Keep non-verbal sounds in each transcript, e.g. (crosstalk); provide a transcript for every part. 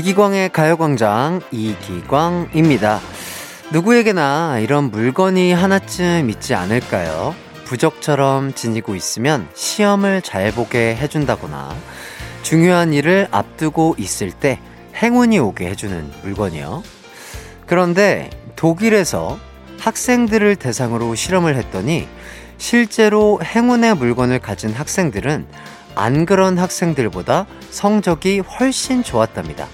이기광의 가요광장 이기광입니다. 누구에게나 이런 물건이 하나쯤 있지 않을까요? 부적처럼 지니고 있으면 시험을 잘 보게 해준다거나 중요한 일을 앞두고 있을 때 행운이 오게 해주는 물건이요. 그런데 독일에서 학생들을 대상으로 실험을 했더니 실제로 행운의 물건을 가진 학생들은 안 그런 학생들보다 성적이 훨씬 좋았답니다.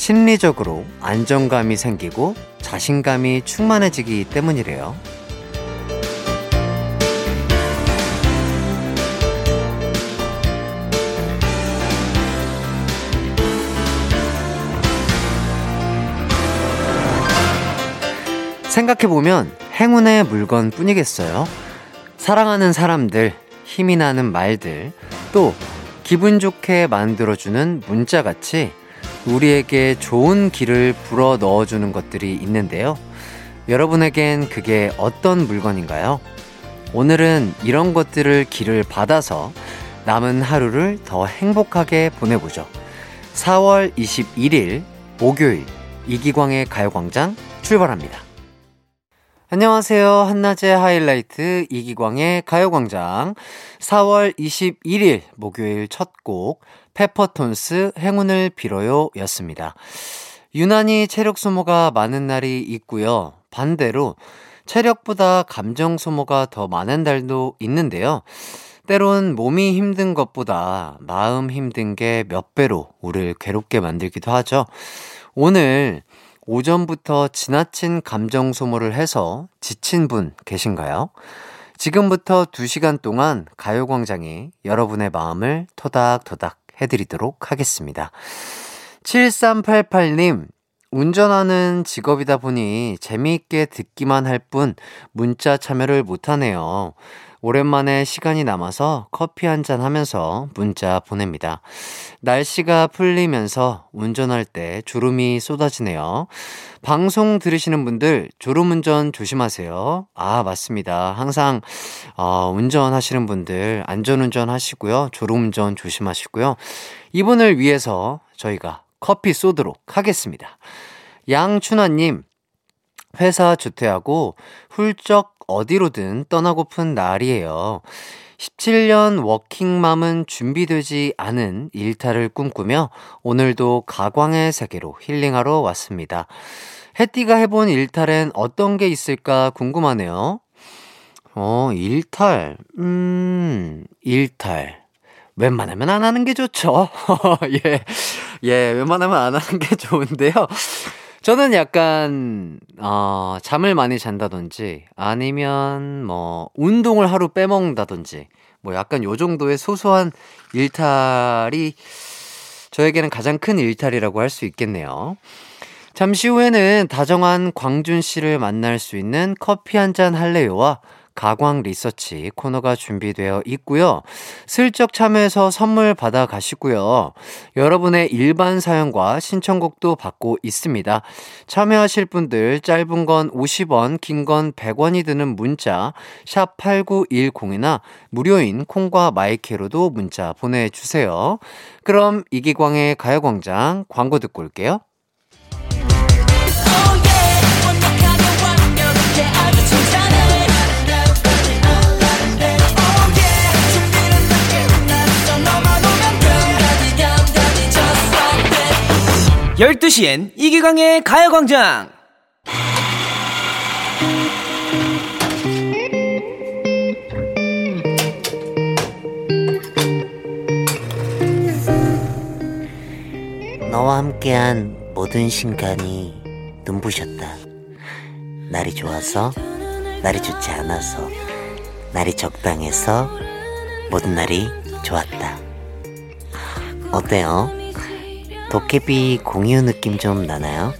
심리적으로 안정감이 생기고 자신감이 충만해지기 때문이래요. 생각해보면 행운의 물건 뿐이겠어요. 사랑하는 사람들, 힘이 나는 말들, 또 기분 좋게 만들어주는 문자같이 우리에게 좋은 길을 불어 넣어주는 것들이 있는데요. 여러분에겐 그게 어떤 물건인가요? 오늘은 이런 것들을 길을 받아서 남은 하루를 더 행복하게 보내보죠. 4월 21일 목요일 이기광의 가요광장 출발합니다. 안녕하세요. 한낮의 하이라이트 이기광의 가요광장 4월 21일 목요일 첫 곡 페퍼톤스 행운을 빌어요 였습니다. 유난히 체력 소모가 많은 날이 있고요. 반대로 체력보다 감정 소모가 더 많은 날도 있는데요. 때론 몸이 힘든 것보다 마음 힘든 게 몇 배로 우리를 괴롭게 만들기도 하죠. 오늘 오전부터 지나친 감정 소모를 해서 지친 분 계신가요? 지금부터 2시간 동안 가요광장이 여러분의 마음을 토닥토닥 해드리도록 하겠습니다. 7388님, 운전하는 직업이다 보니 재미있게 듣기만 할 뿐 문자 참여를 못하네요. 오랜만에 시간이 남아서 커피 한 잔 하면서 문자 보냅니다. 날씨가 풀리면서 운전할 때 졸음이 쏟아지네요. 방송 들으시는 분들 졸음 운전 조심하세요. 아, 맞습니다. 항상, 어, 운전하시는 분들 안전 운전 하시고요. 졸음 운전 조심하시고요. 이분을 위해서 저희가 커피 쏘도록 하겠습니다. 양춘화님, 회사 주퇴하고 훌쩍 어디로든 떠나고픈 날이에요. 17년 워킹맘은 준비되지 않은 일탈을 꿈꾸며 오늘도 가광의 세계로 힐링하러 왔습니다. 해띠가 해본 일탈엔 어떤 게 있을까 궁금하네요. 어, 일탈. 음, 일탈. 웬만하면 안 하는 게 좋죠. (laughs) 예. 예, 웬만하면 안 하는 게 좋은데요. 저는 약간, 어, 잠을 많이 잔다든지, 아니면 뭐, 운동을 하루 빼먹는다든지, 뭐 약간 요 정도의 소소한 일탈이 저에게는 가장 큰 일탈이라고 할 수 있겠네요. 잠시 후에는 다정한 광준 씨를 만날 수 있는 커피 한 잔 할래요와 가광 리서치 코너가 준비되어 있고요. 슬쩍 참여해서 선물 받아 가시고요. 여러분의 일반 사연과 신청곡도 받고 있습니다. 참여하실 분들 짧은 건 50원, 긴 건 100원이 드는 문자 샵 8910이나 무료인 콩과 마이케로도 문자 보내 주세요. 그럼 이기광의 가요 광장 광고 듣고 올게요. 12시엔 이기광의 가요광장! 너와 함께한 모든 순간이 눈부셨다. 날이 좋아서, 날이 좋지 않아서, 날이 적당해서, 모든 날이 좋았다. 어때요? 도깨비 공유 느낌 좀 나나요?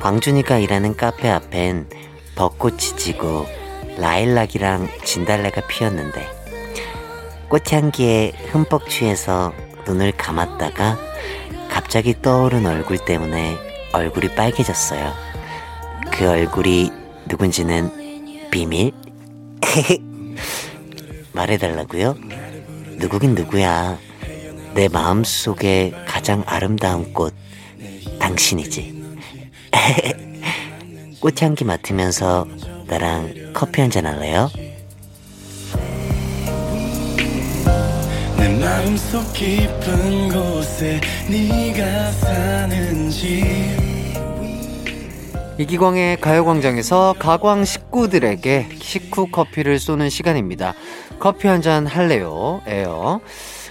광준이가 일하는 카페 앞엔 벚꽃이 지고 라일락이랑 진달래가 피었는데 꽃향기에 흠뻑 취해서 눈을 감았다가 갑자기 떠오른 얼굴 때문에 얼굴이 빨개졌어요. 그 얼굴이 누군지는 비밀? (laughs) 말해달라고요? 누구긴 누구야. 내 마음 속에 가장 아름다운 꽃 당신이지. (laughs) 꽃향기 맡으면서 나랑 커피 한잔 할래요? 내 마음속 깊은 곳에 네가 사는지 이기광의 가요광장에서 가광 식구들에게 식후 커피를 쏘는 시간입니다. 커피 한 잔 할래요? 에요.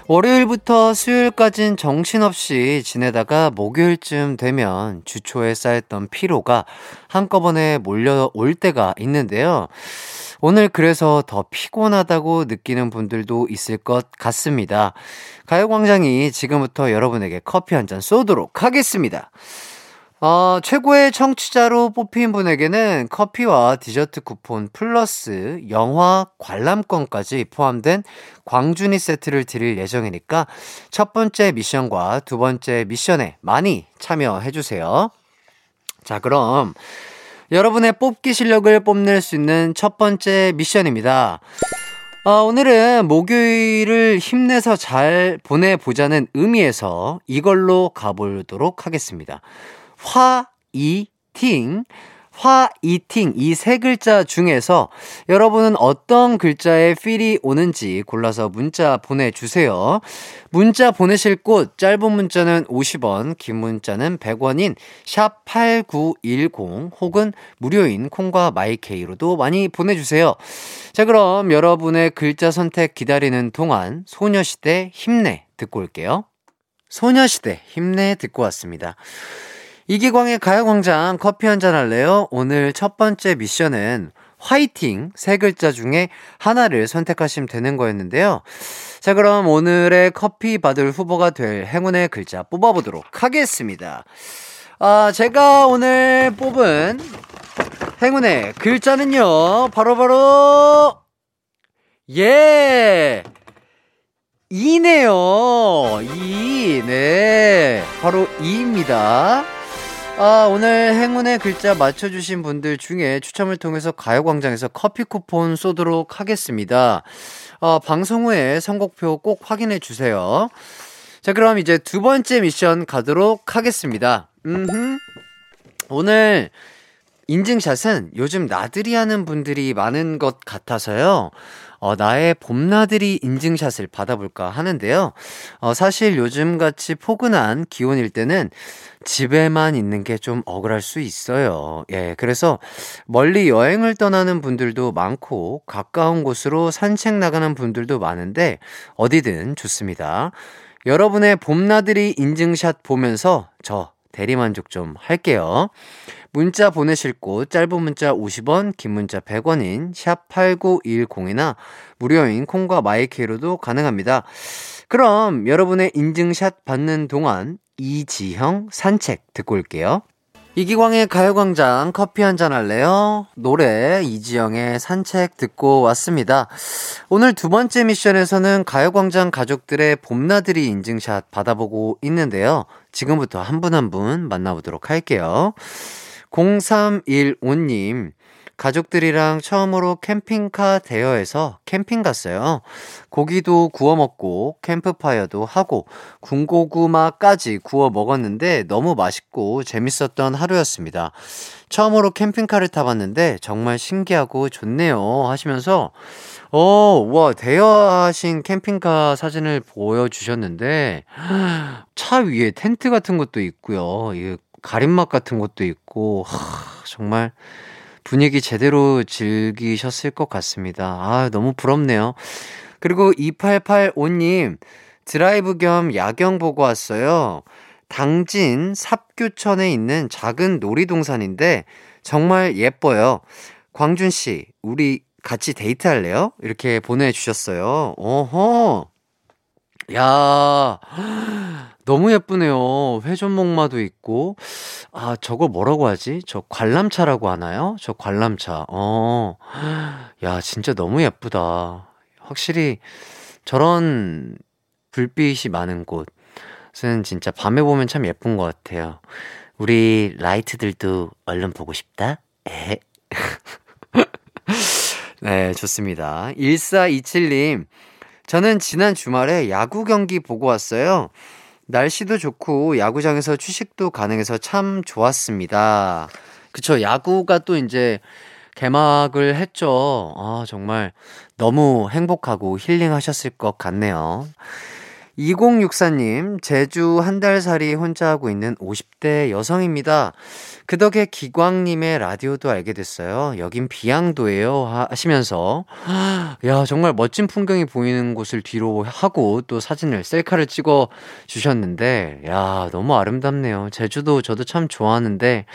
월요일부터 수요일까진 정신없이 지내다가 목요일쯤 되면 주초에 쌓였던 피로가 한꺼번에 몰려올 때가 있는데요. 오늘 그래서 더 피곤하다고 느끼는 분들도 있을 것 같습니다. 가요광장이 지금부터 여러분에게 커피 한 잔 쏘도록 하겠습니다. 어, 최고의 청취자로 뽑힌 분에게는 커피와 디저트 쿠폰 플러스 영화 관람권까지 포함된 광준이 세트를 드릴 예정이니까 첫 번째 미션과 두 번째 미션에 많이 참여해주세요. 자, 그럼 여러분의 뽑기 실력을 뽐낼 수 있는 첫 번째 미션입니다. 어, 오늘은 목요일을 힘내서 잘 보내보자는 의미에서 이걸로 가보도록 하겠습니다. 화이팅 화이팅 이 세 글자 중에서 여러분은 어떤 글자에 필이 오는지 골라서 문자 보내주세요. 문자 보내실 곳 짧은 문자는 50원, 긴 문자는 100원인 샵 8910 혹은 무료인 콩과 마이케이로도 많이 보내주세요. 자 그럼 여러분의 글자 선택 기다리는 동안 소녀시대 힘내 듣고 올게요. 소녀시대 힘내 듣고 왔습니다. 이기광의 가요광장 커피 한 잔 할래요? 오늘 첫 번째 미션은 화이팅 세 글자 중에 하나를 선택하시면 되는 거였는데요. 자, 그럼 오늘의 커피 받을 후보가 될 행운의 글자 뽑아보도록 하겠습니다. 아, 제가 오늘 뽑은 행운의 글자는요, 바로바로, 바로 예! 이네요. 이, 네. 바로 이입니다. 아, 오늘 행운의 글자 맞춰주신 분들 중에 추첨을 통해서 가요광장에서 커피 쿠폰 쏘도록 하겠습니다. 어, 방송 후에 선곡표 꼭 확인해 주세요. 자, 그럼 이제 두 번째 미션 가도록 하겠습니다. 음흠. 오늘 인증샷은 요즘 나들이 하는 분들이 많은 것 같아서요. 어, 나의 봄나들이 인증샷을 받아볼까 하는데요. 어, 사실 요즘같이 포근한 기온일 때는 집에만 있는 게 좀 억울할 수 있어요. 예, 그래서 멀리 여행을 떠나는 분들도 많고, 가까운 곳으로 산책 나가는 분들도 많은데, 어디든 좋습니다. 여러분의 봄나들이 인증샷 보면서 저 대리만족 좀 할게요. 문자 보내실 곳 짧은 문자 50원, 긴 문자 100원인 샵 8910이나 무료인 콩과 마이케이로도 가능합니다. 그럼 여러분의 인증샷 받는 동안 이지형 산책 듣고 올게요. 이기광의 가요광장 커피 한 잔 할래요? 노래 이지형의 산책 듣고 왔습니다. 오늘 두 번째 미션에서는 가요광장 가족들의 봄나들이 인증샷 받아보고 있는데요. 지금부터 한 분 한 분 만나보도록 할게요. 0315님, 가족들이랑 처음으로 캠핑카 대여해서 캠핑 갔어요. 고기도 구워 먹고 캠프파이어도 하고 군고구마까지 구워 먹었는데 너무 맛있고 재밌었던 하루였습니다. 처음으로 캠핑카를 타봤는데 정말 신기하고 좋네요 하시면서 어, 와, 대여하신 캠핑카 사진을 보여주셨는데, 차 위에 텐트 같은 것도 있고요. 가림막 같은 것도 있고, 하, 정말 분위기 제대로 즐기셨을 것 같습니다. 아, 너무 부럽네요. 그리고 2885님, 드라이브 겸 야경 보고 왔어요. 당진 삽교천에 있는 작은 놀이동산인데 정말 예뻐요. 광준 씨, 우리 같이 데이트할래요? 이렇게 보내주셨어요. 어허. 야, 너무 예쁘네요. 회전목마도 있고. 아, 저거 뭐라고 하지? 저 관람차라고 하나요? 저 관람차. 어. 야, 진짜 너무 예쁘다. 확실히 저런 불빛이 많은 곳은 진짜 밤에 보면 참 예쁜 것 같아요. 우리 라이트들도 얼른 보고 싶다? 에? (laughs) 네, 좋습니다. 1427님. 저는 지난 주말에 야구 경기 보고 왔어요. 날씨도 좋고 야구장에서 취식도 가능해서 참 좋았습니다. 그쵸. 야구가 또 이제 개막을 했죠. 아, 정말 너무 행복하고 힐링하셨을 것 같네요. 2064님, 제주 한 달 살이 혼자 하고 있는 50대 여성입니다. 그 덕에 기광님의 라디오도 알게 됐어요. 여긴 비양도예요. 하시면서. 야, 정말 멋진 풍경이 보이는 곳을 뒤로 하고 또 사진을, 셀카를 찍어 주셨는데, 야, 너무 아름답네요. 제주도 저도 참 좋아하는데,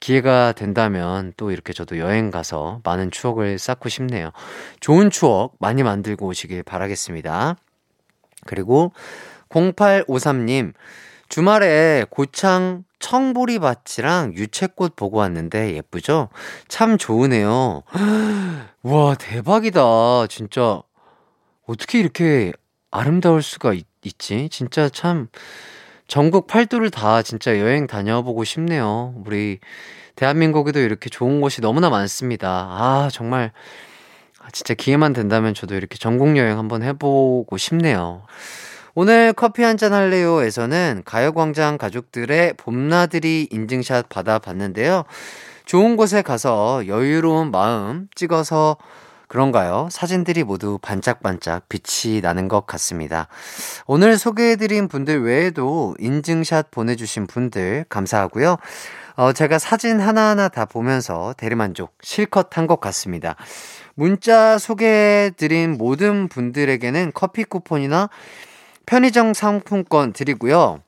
기회가 된다면 또 이렇게 저도 여행 가서 많은 추억을 쌓고 싶네요. 좋은 추억 많이 만들고 오시길 바라겠습니다. 그리고 0853님, 주말에 고창 청보리밭이랑 유채꽃 보고 왔는데 예쁘죠? 참 좋으네요. (gasps) 와, 대박이다. 진짜. 어떻게 이렇게 아름다울 수가 있, 지 진짜 참 전국 팔도를 다 진짜 여행 다녀보고 싶네요. 우리 대한민국에도 이렇게 좋은 곳이 너무나 많습니다. 아, 정말 진짜 기회만 된다면 저도 이렇게 전국 여행 한번 해보고 싶네요. 오늘 커피 한 잔 할래요에서는 가요광장 가족들의 봄나들이 인증샷 받아봤는데요. 좋은 곳에 가서 여유로운 마음 찍어서 그런가요? 사진들이 모두 반짝반짝 빛이 나는 것 같습니다. 오늘 소개해드린 분들 외에도 인증샷 보내주신 분들 감사하고요. 어, 제가 사진 하나하나 다 보면서 대리만족 실컷 한 것 같습니다. 문자 소개해드린 모든 분들에게는 커피 쿠폰이나 편의점 상품권 드리고요.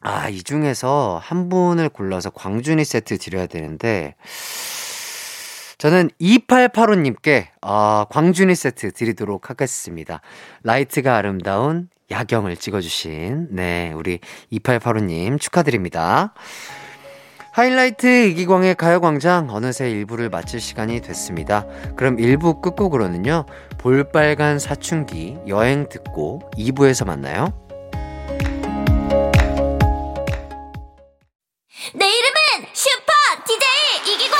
아, 이 중에서 한 분을 골라서 광준이 세트 드려야 되는데, 저는 2885님께, 아, 광준이 세트 드리도록 하겠습니다. 라이트가 아름다운 야경을 찍어주신, 네, 우리 2885님 축하드립니다. 하이라이트 이기광의 가요광장 어느새 1부를 마칠 시간이 됐습니다. 그럼 1부 끝곡으로는요, 볼빨간 사춘기 여행 듣고 2부에서 만나요. 내 이름은 슈퍼 DJ 이기광!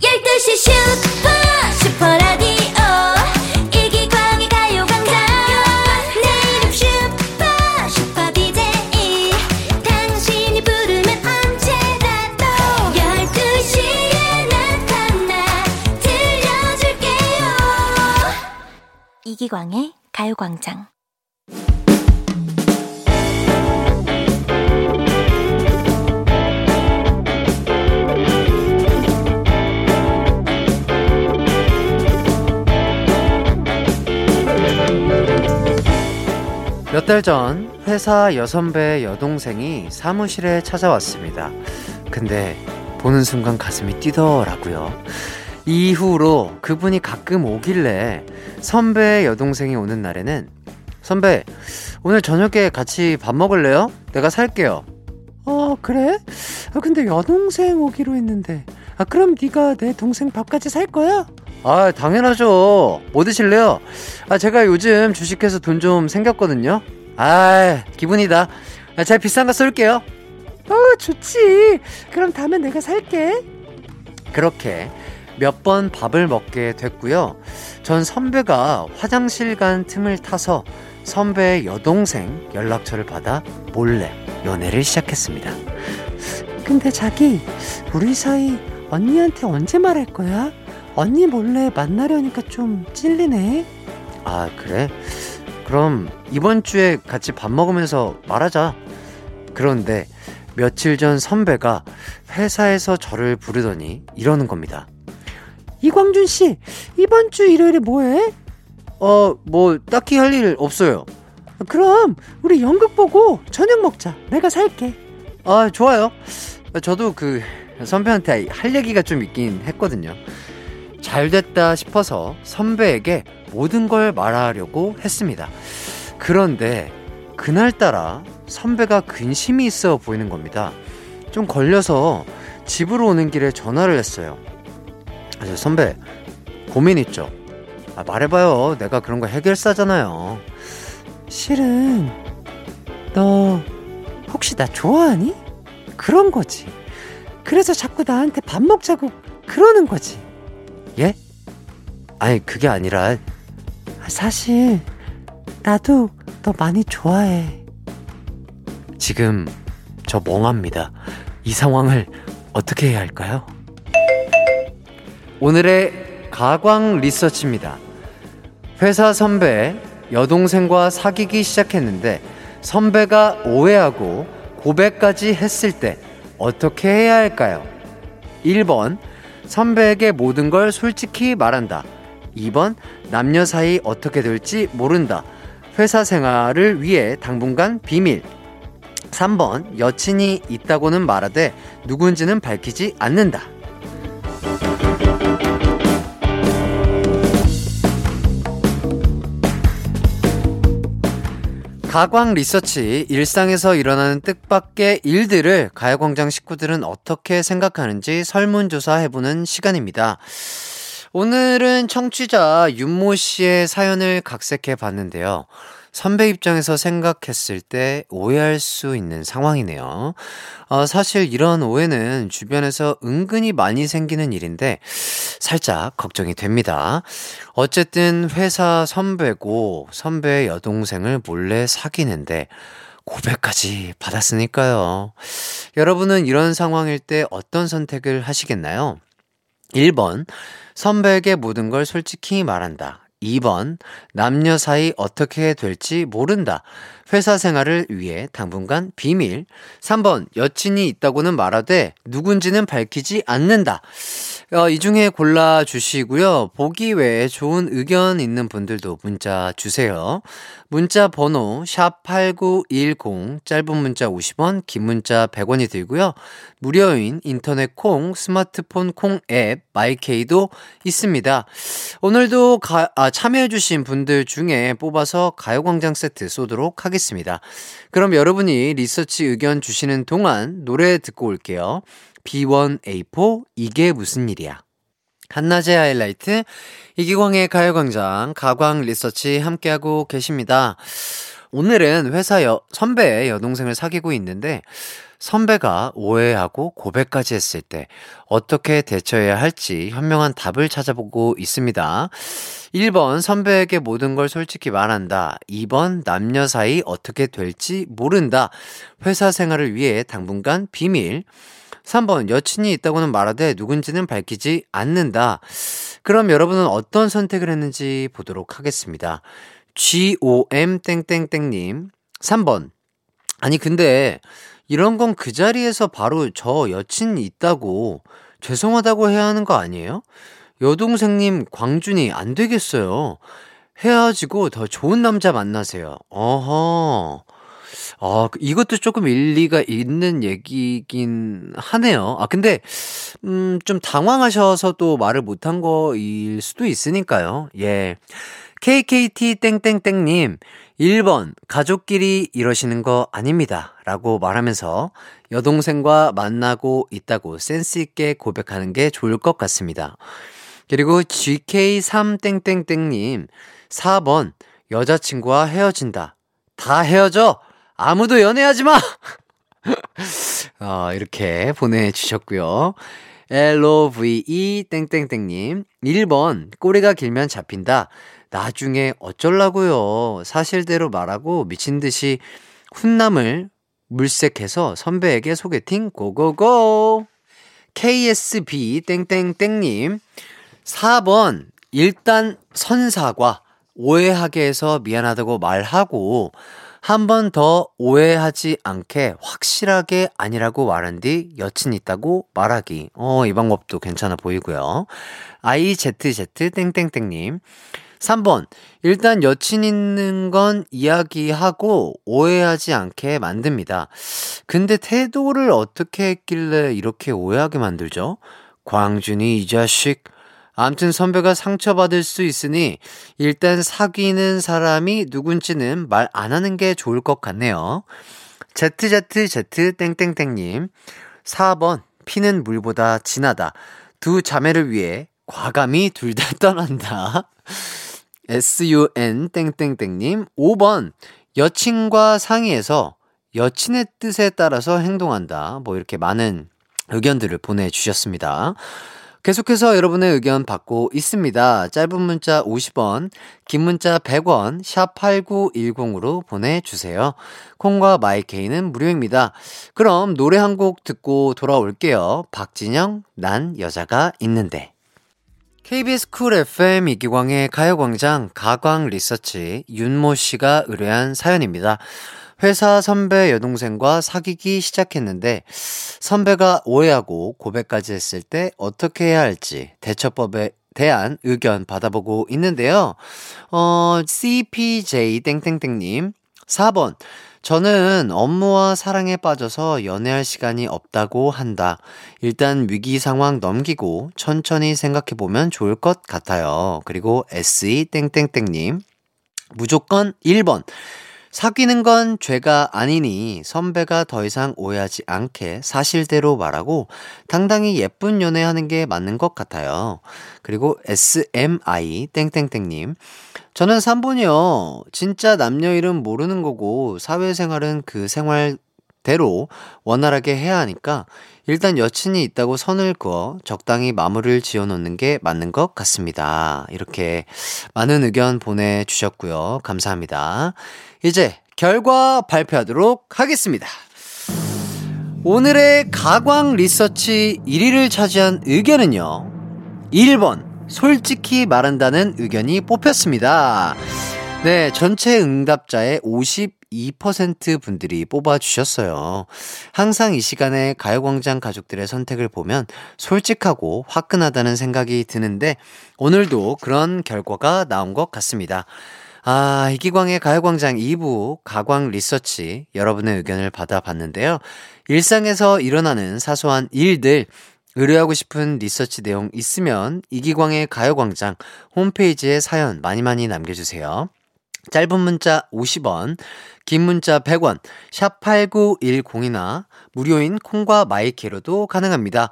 12시 슈퍼 이기광의 가요광장. 몇 달 전 회사 여선배 여동생이 사무실에 찾아왔습니다. 근데 보는 순간 가슴이 뛰더라고요. 이후로 그분이 가끔 오길래 선배 여동생이 오는 날에는 선배 오늘 저녁에 같이 밥 먹을래요? 내가 살게요. 어 그래? 아 근데 여동생 오기로 했는데 아 그럼 네가 내 동생 밥까지 살 거야? 아 당연하죠. 뭐 드실래요? 아 제가 요즘 주식해서 돈 좀 생겼거든요. 아 기분이다. 아, 제가 비싼 거 쏠게요. 어 좋지. 그럼 다음에 내가 살게. 그렇게 몇 번 밥을 먹게 됐고요. 전 선배가 화장실 간 틈을 타서 선배의 여동생 연락처를 받아 몰래 연애를 시작했습니다. 근데 자기, 우리 사이 언니한테 언제 말할 거야? 언니 몰래 만나려니까 좀 찔리네. 아, 그래? 그럼 이번 주에 같이 밥 먹으면서 말하자. 그런데 며칠 전 선배가 회사에서 저를 부르더니 이러는 겁니다. 이광준 씨, 이번 주 일요일에 뭐해? 어, 뭐 딱히 할 일 없어요. 그럼 우리 연극 보고 저녁 먹자. 내가 살게. 아, 좋아요. 저도 그 선배한테 할 얘기가 좀 있긴 했거든요. 잘 됐다 싶어서 선배에게 모든 걸 말하려고 했습니다. 그런데 그날따라 선배가 근심이 있어 보이는 겁니다. 좀 걸려서 집으로 오는 길에 전화를 했어요. 아, 선배, 고민 있죠? 아, 말해봐요. 내가 그런 거 해결사잖아요. 실은, 너, 혹시 나 좋아하니? 그런 거지. 그래서 자꾸 나한테 밥 먹자고 그러는 거지. 예? 아니, 그게 아니라, 사실, 나도 너 많이 좋아해. 지금 저 멍합니다. 이 상황을 어떻게 해야 할까요? 오늘의 가광 리서치입니다. 회사 선배, 여동생과 사귀기 시작했는데 선배가 오해하고 고백까지 했을 때 어떻게 해야 할까요? 1번, 선배에게 모든 걸 솔직히 말한다. 2번, 남녀 사이 어떻게 될지 모른다. 회사 생활을 위해 당분간 비밀. 3번, 여친이 있다고는 말하되 누군지는 밝히지 않는다. 가광 리서치 일상에서 일어나는 뜻밖의 일들을 가요광장 식구들은 어떻게 생각하는지 설문조사 해보는 시간입니다. 오늘은 청취자 윤모 씨의 사연을 각색해 봤는데요. 선배 입장에서 생각했을 때 오해할 수 있는 상황이네요. 어, 사실 이런 오해는 주변에서 은근히 많이 생기는 일인데 살짝 걱정이 됩니다. 어쨌든 회사 선배고 선배의 여동생을 몰래 사귀는데 고백까지 받았으니까요. 여러분은 이런 상황일 때 어떤 선택을 하시겠나요? 1번, 선배에게 모든 걸 솔직히 말한다. 2번, 남녀 사이 어떻게 될지 모른다. 회사 생활을 위해 당분간 비밀. 3번, 여친이 있다고는 말하되 누군지는 밝히지 않는다. 어, 이 중에 골라주시고요. 보기 외에 좋은 의견 있는 분들도 문자 주세요. 문자 번호 샵8910 짧은 문자 50원 긴 문자 100원이 들고요. 무료인 인터넷 콩 스마트폰 콩 앱 마이케이도 있습니다. 오늘도 가, 아, 참여해주신 분들 중에 뽑아서 가요광장 세트 쏘도록 하겠습니다. 그럼 여러분이 리서치 의견 주시는 동안 노래 듣고 올게요. B1A4 이게 무슨 일이야. 한낮의 하이라이트 이기광의 가요광장 가광 리서치 함께하고 계십니다. 오늘은 회사 여, 선배의 여동생을 사귀고 있는데 선배가 오해하고 고백까지 했을 때 어떻게 대처해야 할지 현명한 답을 찾아보고 있습니다. 1번 선배에게 모든 걸 솔직히 말한다. 2번 남녀 사이 어떻게 될지 모른다. 회사 생활을 위해 당분간 비밀. 3번 여친이 있다고는 말하되 누군지는 밝히지 않는다. 그럼 여러분은 어떤 선택을 했는지 보도록 하겠습니다. GOM 땡땡땡님 3번 아니 근데 이런 건 그 자리에서 바로 저 여친 있다고 죄송하다고 해야 하는 거 아니에요? 여동생님 광준이 안 되겠어요. 헤어지고 더 좋은 남자 만나세요. 어허. 아, 그 이것도 조금 일리가 있는 얘기긴 하네요. 아, 근데, 음, 좀 당황하셔서 또 말을 못한 거일 수도 있으니까요. 예. KKT 땡땡땡님, 1번, 가족끼리 이러시는 거 아닙니다. 라고 말하면서 여동생과 만나고 있다고 센스있게 고백하는 게 좋을 것 같습니다. 그리고 GK3땡땡땡님, 4번, 여자친구와 헤어진다. 다 헤어져! 아무도 연애하지 마! (laughs) 어, 이렇게 보내주셨고요. LOVE 땡땡땡님 1번 꼬리가 길면 잡힌다. 나중에 어쩔라고요. 사실대로 말하고 미친 듯이 훈남을 물색해서 선배에게 소개팅 고고고. KSB 땡땡땡님 4번 일단 선사과 오해하게 해서 미안하다고 말하고 한 번 더 오해하지 않게 확실하게 아니라고 말한 뒤 여친 있다고 말하기. 어, 이 방법도 괜찮아 보이고요. IZZ 땡땡땡님. 3번. 일단 여친 있는 건 이야기하고 오해하지 않게 만듭니다. 근데 태도를 어떻게 했길래 이렇게 오해하게 만들죠? 광준이 이 자식. 암튼 선배가 상처받을 수 있으니 일단 사귀는 사람이 누군지는 말 안 하는 게 좋을 것 같네요. ZZZ 땡땡땡님 4번 피는 물보다 진하다. 두 자매를 위해 과감히 둘 다 (laughs) 떠난다. SUN 땡땡땡님 5번 여친과 상의해서 여친의 뜻에 따라서 행동한다. 뭐 이렇게 많은 의견들을 보내주셨습니다. 계속해서 여러분의 의견 받고 있습니다. 짧은 문자 50원, 긴 문자 100원, 샵 8910으로 보내주세요. 콩과 마이케이는 무료입니다. 그럼 노래 한 곡 듣고 돌아올게요. 박진영, 난 여자가 있는데. KBS 쿨 FM 이기광의 가요광장 가광 리서치 윤모 씨가 의뢰한 사연입니다. 회사 선배 여동생과 사귀기 시작했는데 선배가 오해하고 고백까지 했을 때 어떻게 해야 할지 대처법에 대한 의견 받아보고 있는데요. 어, CPJ 땡땡땡님 4번 저는 업무와 사랑에 빠져서 연애할 시간이 없다고 한다. 일단 위기 상황 넘기고 천천히 생각해 보면 좋을 것 같아요. 그리고 SE 땡땡땡님. 무조건 1번. 사귀는 건 죄가 아니니 선배가 더 이상 오해하지 않게 사실대로 말하고 당당히 예쁜 연애하는 게 맞는 것 같아요. 그리고 SMI 땡땡땡님. 저는 3번이요. 진짜 남녀 이름 모르는 거고 사회생활은 그 생활대로 원활하게 해야 하니까 일단 여친이 있다고 선을 그어 적당히 마무리를 지어 놓는 게 맞는 것 같습니다. 이렇게 많은 의견 보내 주셨고요. 감사합니다. 이제 결과 발표하도록 하겠습니다. 오늘의 가광 리서치 1위를 차지한 의견은요. 1번, 솔직히 말한다는 의견이 뽑혔습니다. 네, 전체 응답자의 52% 분들이 뽑아주셨어요. 항상 이 시간에 가요광장 가족들의 선택을 보면 솔직하고 화끈하다는 생각이 드는데 오늘도 그런 결과가 나온 것 같습니다. 아, 이기광의 가요광장 2부 가광 리서치 여러분의 의견을 받아봤는데요. 일상에서 일어나는 사소한 일들, 의뢰하고 싶은 리서치 내용 있으면 이기광의 가요광장 홈페이지에 사연 많이 많이 남겨주세요. 짧은 문자 50원, 긴 문자 100원, 샵 8910이나 무료인 콩과 마이케이로도 가능합니다.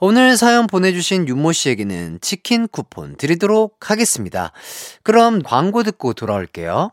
오늘 사연 보내주신 윤모 씨에게는 치킨 쿠폰 드리도록 하겠습니다. 그럼 광고 듣고 돌아올게요.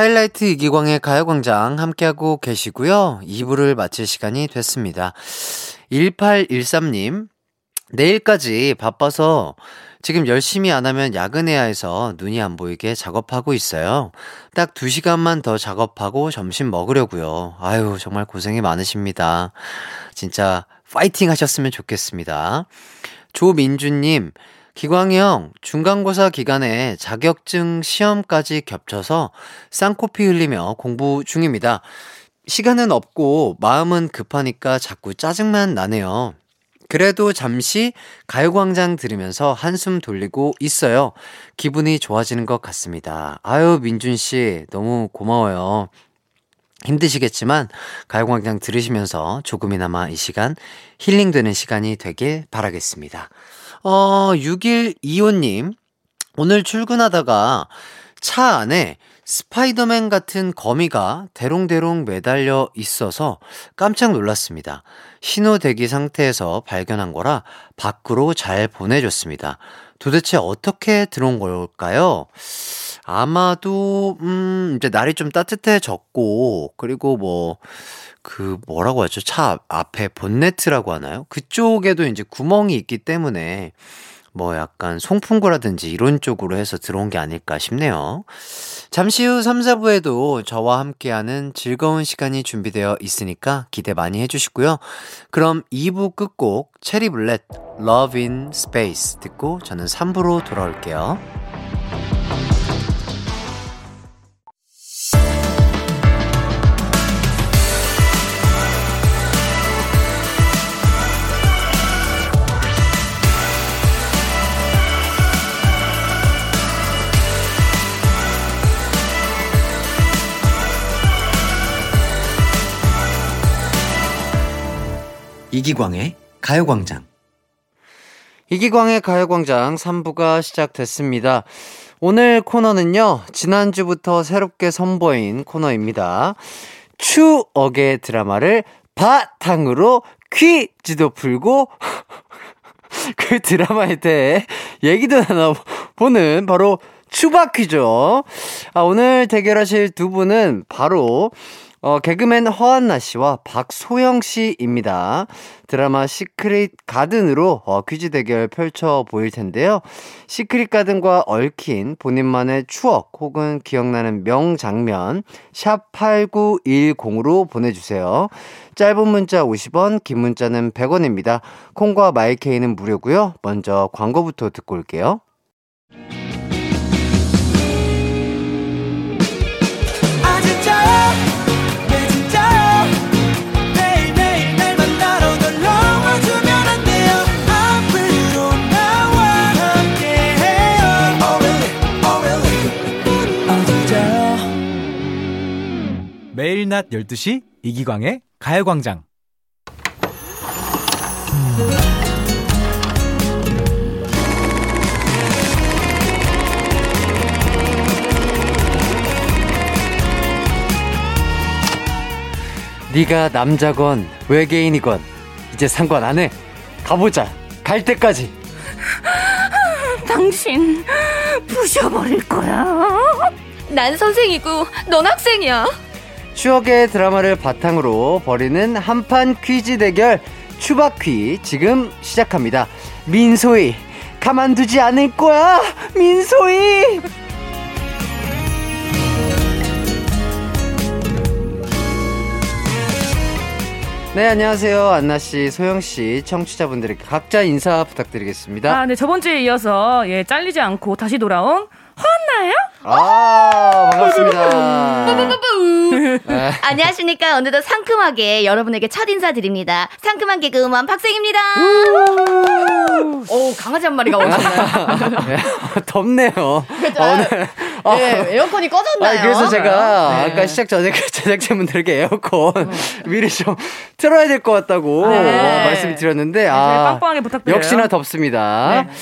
하이라이트 이기광의 가요광장 함께하고 계시고요. 2부를 마칠 시간이 됐습니다. 1813님, 내일까지 바빠서 지금 열심히 안 하면 야근해야 해서 눈이 안 보이게 작업하고 있어요. 딱 2시간만 더 작업하고 점심 먹으려고요. 아유, 정말 고생이 많으십니다. 진짜 파이팅 하셨으면 좋겠습니다. 조민주님, 기광형, 중간고사 기간에 자격증 시험까지 겹쳐서 쌍코피 흘리며 공부 중입니다. 시간은 없고 마음은 급하니까 자꾸 짜증만 나네요. 그래도 잠시 가요광장 들으면서 한숨 돌리고 있어요. 기분이 좋아지는 것 같습니다. 아유, 민준씨, 너무 고마워요. 힘드시겠지만 가요광장 들으시면서 조금이나마 이 시간 힐링되는 시간이 되길 바라겠습니다. 어, 6125님, 오늘 출근하다가 차 안에 스파이더맨 같은 거미가 대롱대롱 매달려 있어서 깜짝 놀랐습니다. 신호 대기 상태에서 발견한 거라 밖으로 잘 보내줬습니다. 도대체 어떻게 들어온 걸까요? 아마도, 음, 이제 날이 좀 따뜻해졌고, 그리고 뭐, 그, 뭐라고 하죠? 차 앞에 본네트라고 하나요? 그쪽에도 이제 구멍이 있기 때문에, 뭐 약간 송풍구라든지 이런 쪽으로 해서 들어온 게 아닐까 싶네요. 잠시 후 3, 4부에도 저와 함께하는 즐거운 시간이 준비되어 있으니까 기대 많이 해주시고요. 그럼 2부 끝곡 체리블렛 Love in Space 듣고 저는 3부로 돌아올게요. 이기광의 가요광장. 이기광의 가요광장 3부가 시작됐습니다. 오늘 코너는요, 지난주부터 새롭게 선보인 코너입니다. 추억의 드라마를 바탕으로 퀴즈도 풀고, (laughs) 그 드라마에 대해 얘기도 나눠보는 바로 추박 퀴즈죠. 아, 오늘 대결하실 두 분은 바로 어, 개그맨 허안나 씨와 박소영 씨입니다. 드라마 시크릿 가든으로 어, 퀴즈 대결 펼쳐 보일 텐데요. 시크릿 가든과 얽힌 본인만의 추억 혹은 기억나는 명장면 샵 8910으로 보내주세요. 짧은 문자 50원, 긴 문자는 100원입니다. 콩과 마이케이는 무료고요. 먼저 광고부터 듣고 올게요. 매일 낮 12시 이기광의 가요광장 네가 남자건 외계인이건 이제 상관 안 해. 가보자. 갈 때까지. (laughs) 당신 부셔버릴 거야. 난 선생이고 넌 학생이야. 추억의 드라마를 바탕으로 벌이는 한판 퀴즈 대결 추바퀴 지금 시작합니다. 민소희 가만두지 않을 거야. 민소희. 네, 안녕하세요. 안나 씨, 소영 씨, 청취자분들에게 각자 인사 부탁드리겠습니다. 아, 네, 저번 주에 이어서 예, 잘리지 않고 다시 돌아온 허한나예요? 아, 반갑습니다. 네. 안녕하십니까. 오늘도 상큼하게 여러분에게 첫 인사드립니다. 상큼한 개그우먼 박생입니다. 오, 강아지 한 마리가 오셨나요? 네, 덥네요. 그죠? 오늘. 아, 네, 에어컨이 꺼졌나요? 아, 그래서 제가 네. 아까 시작 전에 그 제작진분들께 에어컨 미리 좀 틀어야 될 것 같다고 네. 어, 말씀드렸는데 저희 아 빵빵하게 부탁드려요. 역시나 덥습니다. 네.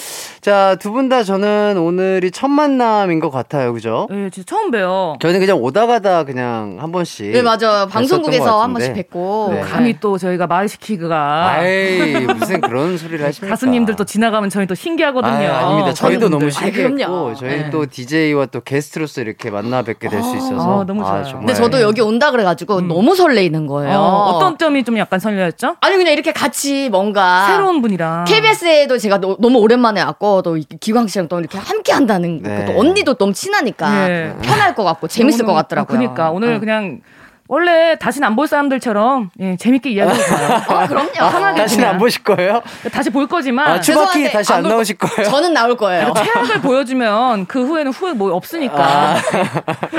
자, 두 분 다 저는 오늘이 첫 만남인 것 같아요. 그죠? 예, 진짜 처음 봬요. 저희는 그냥 오다 가다 그냥 한 번씩 네, 맞아요. 방송국에서 한 번씩. 뵙고. 네. 감히 또 저희가 말 시키기가 아이, 무슨 그런 소리를 하십니까? 가수님들 또 지나가면 저희 또 신기하거든요. 아유, 아닙니다. 저희도 너무 신기했고 그럼요. 저희 네. 또 DJ와 또 게스트로서 이렇게 만나 뵙게 될 수 있어서 아, 너무 좋아요. 정말 근데 저도 여기 온다 그래가지고 너무 설레이는 거예요. 어, 어떤 점이 좀 약간 설레었죠? 아니 그냥 이렇게 같이 뭔가 새로운 분이랑 KBS에도 제가 너, 무 오랜만에 왔고 또 이- 기광 씨랑 또 이렇게 함께 한다는 네. 또 언니도 너무 친 하니까 네. 편할 것 같고 재밌을 것 같더라고요. 그러니까 오늘 어. 그냥 원래 다시는 안 볼 사람들처럼 예, 재밌게 이야기해 봐요. 어, 그럼요. 편하게 다시는 안. 보실 거예요? 다시 볼 거지만 아, 추바키 다시 안안 볼- 나오실 거예요? 저는 나올 거예요. 최악을 (laughs) 보여주면 그 후에는 후회 뭐 없으니까. 아,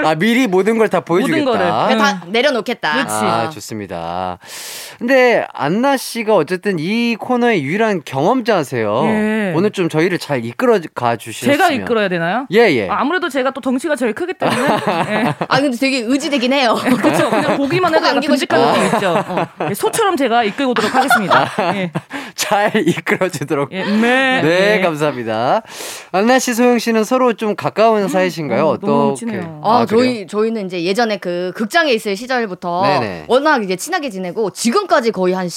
아, 미리 모든 걸 다 보여주겠다. 모든 거를. 그냥 다 내려놓겠다. 그렇지. 아, 좋습니다. 근데 안나 씨가 어쨌든 이 코너의 유일한 경험자세요. 예. 오늘 좀 저희를 잘 이끌어 가 주시면 제가 이끌어야 되나요? 예, 예. 아, 아무래도 제가 또 덩치가 제일 크기 때문에 예. (laughs) 아 근데 되게 의지되긴 해요. (laughs) 그렇죠. 그냥 보기만 해도 꼭 약간 듬직한. 느낌 있죠. 어. 예, 소처럼 제가 이끌고 오도록 하겠습니다. (laughs) 예. 잘 이끌어 주도록. 예, 네. 네, 예. 감사합니다. 안나 씨, 소영 씨는 서로 좀 가까운 사이신가요? 어, 어떻게? 친해요. 아, 그래요? 저희 저희는 이제 예전에 그 극장에 있을 시절부터 네네. 워낙 이제 친하게 지내고 지금까지 거의 한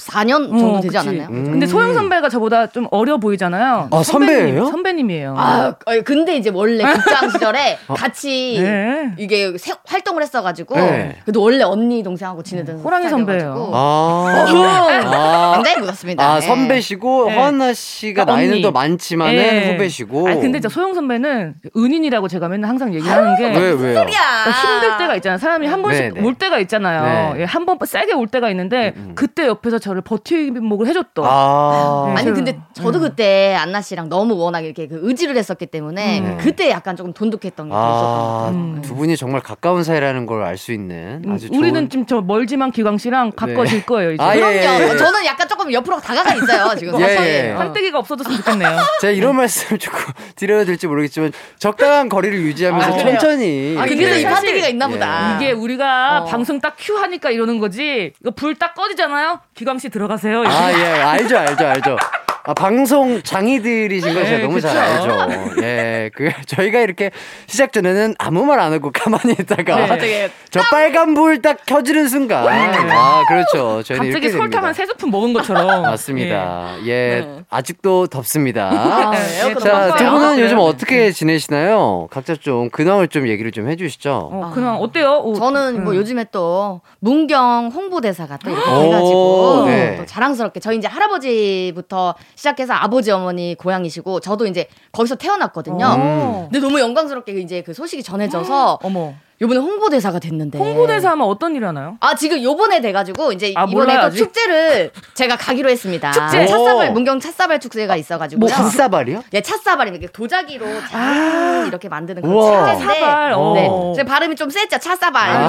14년 정도 어, 되지 그치. 않았나요? 음. 근데 소영 선배가 저보다 좀 어려 보이잖아요. 아, 선배예요? 선배님 이에요. 아, 어, 근데 이제 원래 극장 시절에 (laughs) 같이 네. 이게 세- 활동을 했어가지고 네. 그래도 원래 언니 동생하고 지내던 호랑이 스타일이어가지고. 아. 어, 아. 굉장히 묻었습니다. 아, 네. 선배시고, 네. 허한나 씨가 그러니까 나이는 언니. 더 많지만은 예. 후배시고. 아 근데 진짜 소영 선배는 은인이라고 제가 맨날 항상 얘기하는 게 왜, 왜요? 야 그러니까 힘들 때가 있잖아요. 사람이 한 번씩 네네. 올 때가 있잖아요. 네. 음, 예, 한번 세게 올 때가 있는데 그때 옆에서 저를 버팀목을 해줬던. 아. 아니 근데 저도 그때 안나 씨랑 너무 워낙 이렇게 그 의지를 했었기 때문에 음. 그때 약간 조금 돈독했던 게 있었던 것 아, 같아요. 음. 두 분이 정말 가까운 사이라는 걸 알 수 있는 음, 아주 우리는 좋은 좀저 멀지만 기광 씨랑 가까워질 거예요 이제. 아, 예, 그럼요. 예, 예. 저는 약간 조금 옆으로 다가가 있어요 지금. 예. 예. 어. 한때기가 없어졌으면 좋겠네요. (laughs) 제가 이런 말씀 조금 (laughs) 드려야 될지 모르겠지만 적당한 거리를 유지하면서 아? 천천히 아, 그래서 이 판때기가 있나 보다. 이게 우리가 어. 방송 딱 큐 하니까 이러는 거지. 이거 불 딱 꺼지잖아요. 기광 씨 들어가세요. 아, 예, 알죠, 알죠, 알죠. 아, 방송 장이들이신 거 제가 예, 너무 잘 그쵸. 알죠. 예, 그, 저희가 이렇게 시작 전에는 아무 말 안 하고 가만히 있다가 네. 저 빨간 불 딱 켜지는 순간. 아, 그렇죠. 저희는 갑자기 이렇게 설탕 됩니다. 한세 스푼 먹은 것처럼. 맞습니다. 예, 네. 아직도 덥습니다. 예, 에어컨 자. 두 분은 네. 요즘 어떻게 지내시나요? 각자 좀 근황을 좀 얘기를 좀 해주시죠. 어, 그냥 어때요? 오, 저는 뭐 음. 요즘에 또 문경 홍보대사가 또 이렇게 오, 돼가지고 네. 또 자랑스럽게 저희 이제 할아버지부터 시작해서 아버지 어머니 고향이시고 저도 이제 거기서 태어났거든요. 어. 근데 너무 영광스럽게 이제 그 소식이 전해져서 어머. 요번에 홍보대사가 됐는데 홍보대사 하면 어떤 일을 하나요? 아 지금 요번에 돼가지고 이제 아, 이번에 몰라요, 또 아직? 축제를 제가 가기로 했습니다. 축제? 찻사발 오. 문경 찻사발 축제가 있어가지고요. 뭐, 핫사발이요? 예, 찻사발입니다. 도자기로 쫙 이렇게 만드는 그런. 축제인데 사발, 어. 네, 제 발음이 좀 셌죠. 찻사발. 아,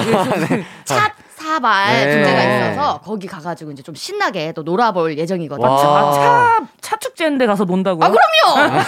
찻 사발 네. 축제가 있어서 거기 가가지고 이제 좀 신나게 또 놀아볼 예정이거든요. 와. 아, 차, 차 축제인데 가서 논다고요? 아 그럼요.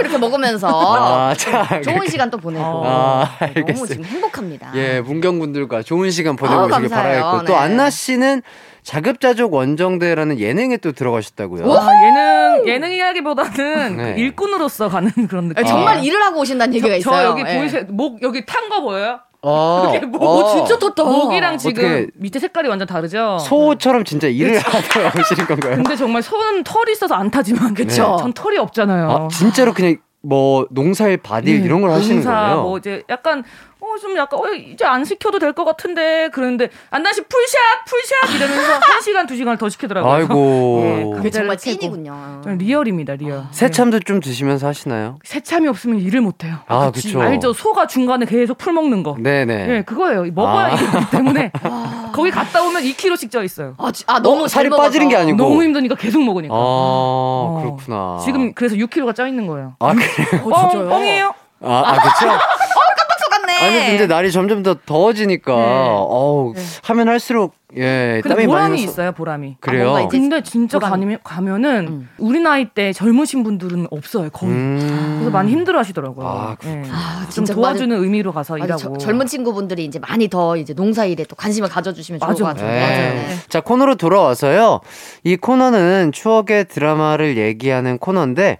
이렇게 먹으면서 아, 자, 좋은 그렇게- 시간 또 보내고 아, 너무 알겠습니다. 지금 행복합니다. 예, 문경분들과 좋은 시간 아우, 보내보시길 감사해요. 바라겠고 또 네. 안나 씨는 자급자족 원정대라는 예능에 또 들어가셨다고요. 아, 예능, 예능이라기보다는 네. 그 일꾼으로서 가는 그런 느낌. 아니, 정말 아. 일을 하고 오신다는 얘기가 저, 있어요. 저 여기 예. 보이세요? 목, 여기 탄 거 보여요? 어, (laughs) 이게 뭐, 어, 진짜 떴다. 목이랑 지금 어떻게- 밑에 색깔이 완전 다르죠? 소처럼 진짜 일을 하러 오시는 건가요? 근데 정말 소는 털이 있어서 안 타지만 그쵸. 전 털이 없잖아요. 아, 진짜로 그냥 뭐 농사일 밭일 네, 이런 걸 하시는 농사, 거예요? 뭐 이제 약간 어 좀 약간 어 이제 안 시켜도 될 것 같은데 그러는데 안나씨 full shot full shot 이러면서 (laughs) 한 시간 두 시간을 더 시키더라고요. 아이고. 네, 그게 정말. 찐이군요. 리얼입니다 리얼. 새참도 좀 드시면서 하시나요? 네. 새참이 없으면 일을 못 해요. 아, 그쵸. 알죠? 소가 중간에 계속 풀 먹는 거. 네네. 예, 그거예요. 먹어야 아. 이기 때문에 (laughs) 거기 갔다 오면 2kg씩 쪄 있어요. 아, 지- 아, 너무 어, 살이 먹어서. 빠지는 게 아니고. 너무 힘드니까 계속 먹으니까. 아, 어. 그렇구나. 지금 그래서 6kg가 쪄 있는 거예요. 아, 그래요? 어, 진짜요? 뻥, 뻥이에요? 아, 아 그쵸? (laughs) 아니, 근데 날이 점점 더 더워지니까, 네. 어우, 하면 할수록, 예, 근데 보람이. 있어요, 보람이. 그래요? 이제 근데 진짜. 가면, 가면은 음. 우리 나이 때 젊으신 분들은 없어요, 거의. 음. 그래서 많이 힘들어 하시더라고요. 아, 예. 아, 좀 진짜 도와주는 의미로 가서 맞아, 일하고. 저- 젊은 친구분들이 이제 많이 더 이제 농사일에 또 관심을 가져주시면 좋을 맞아. 것 같은데. 네. 네. 자, 코너로 돌아와서요. 이 코너는 추억의 드라마를 얘기하는 코너인데,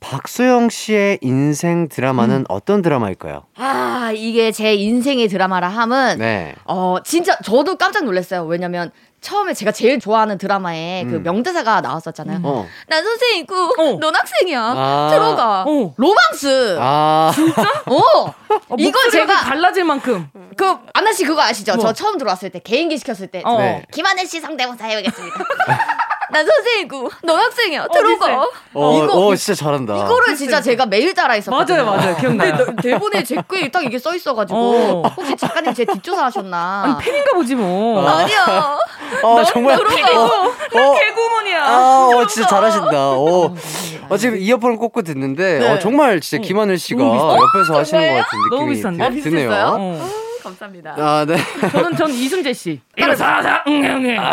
박소영 씨의 인생 드라마는 어떤 드라마일까요? 아 이게 제 인생의 드라마라 함은 네. 어 진짜 저도 깜짝 놀랐어요. 왜냐면 처음에 제가 제일 좋아하는 드라마에 그 음. 명대사가 나왔었잖아요. 어. 난 선생이고 어. 넌 학생이야. 아. 들어가. 어. 로망스. 아. 어. 어, 이거 목소리가 제가 달라질 만큼. 그 안나 씨 그거 아시죠? 뭐? 저 처음 들어왔을 때 개인기 시켰을 때 어. 네. 김하늘 씨 성대모사 해보겠습니다. (laughs) 난 선생이고 너 학생이야. 비슷해. 들어가. 어, 이거- 어, 진짜 잘한다. 이거를 진짜 제가 매일 따라 했었거든요. 맞아요, 맞아요. 기억나요. 대본에 제 거에 딱 이게 써 있어가지고 어. 혹시 작가님 제 뒷조사 하셨나? 아니 팬인가 보지 뭐. 아니야. 어, 정말. 개구, 어, 어, 개구먼이야. 아, 어, 진짜 잘하신다. 어, 어, 지금 이어폰을 꽂고 듣는데, 네. 어, 정말 진짜 김하늘 씨가 옆에서 하시는 것 같은 느낌이 아, 드네요. 감사합니다. 아, 네. 저는 전 이순재 씨. (laughs) 일어서서 응응응. 아,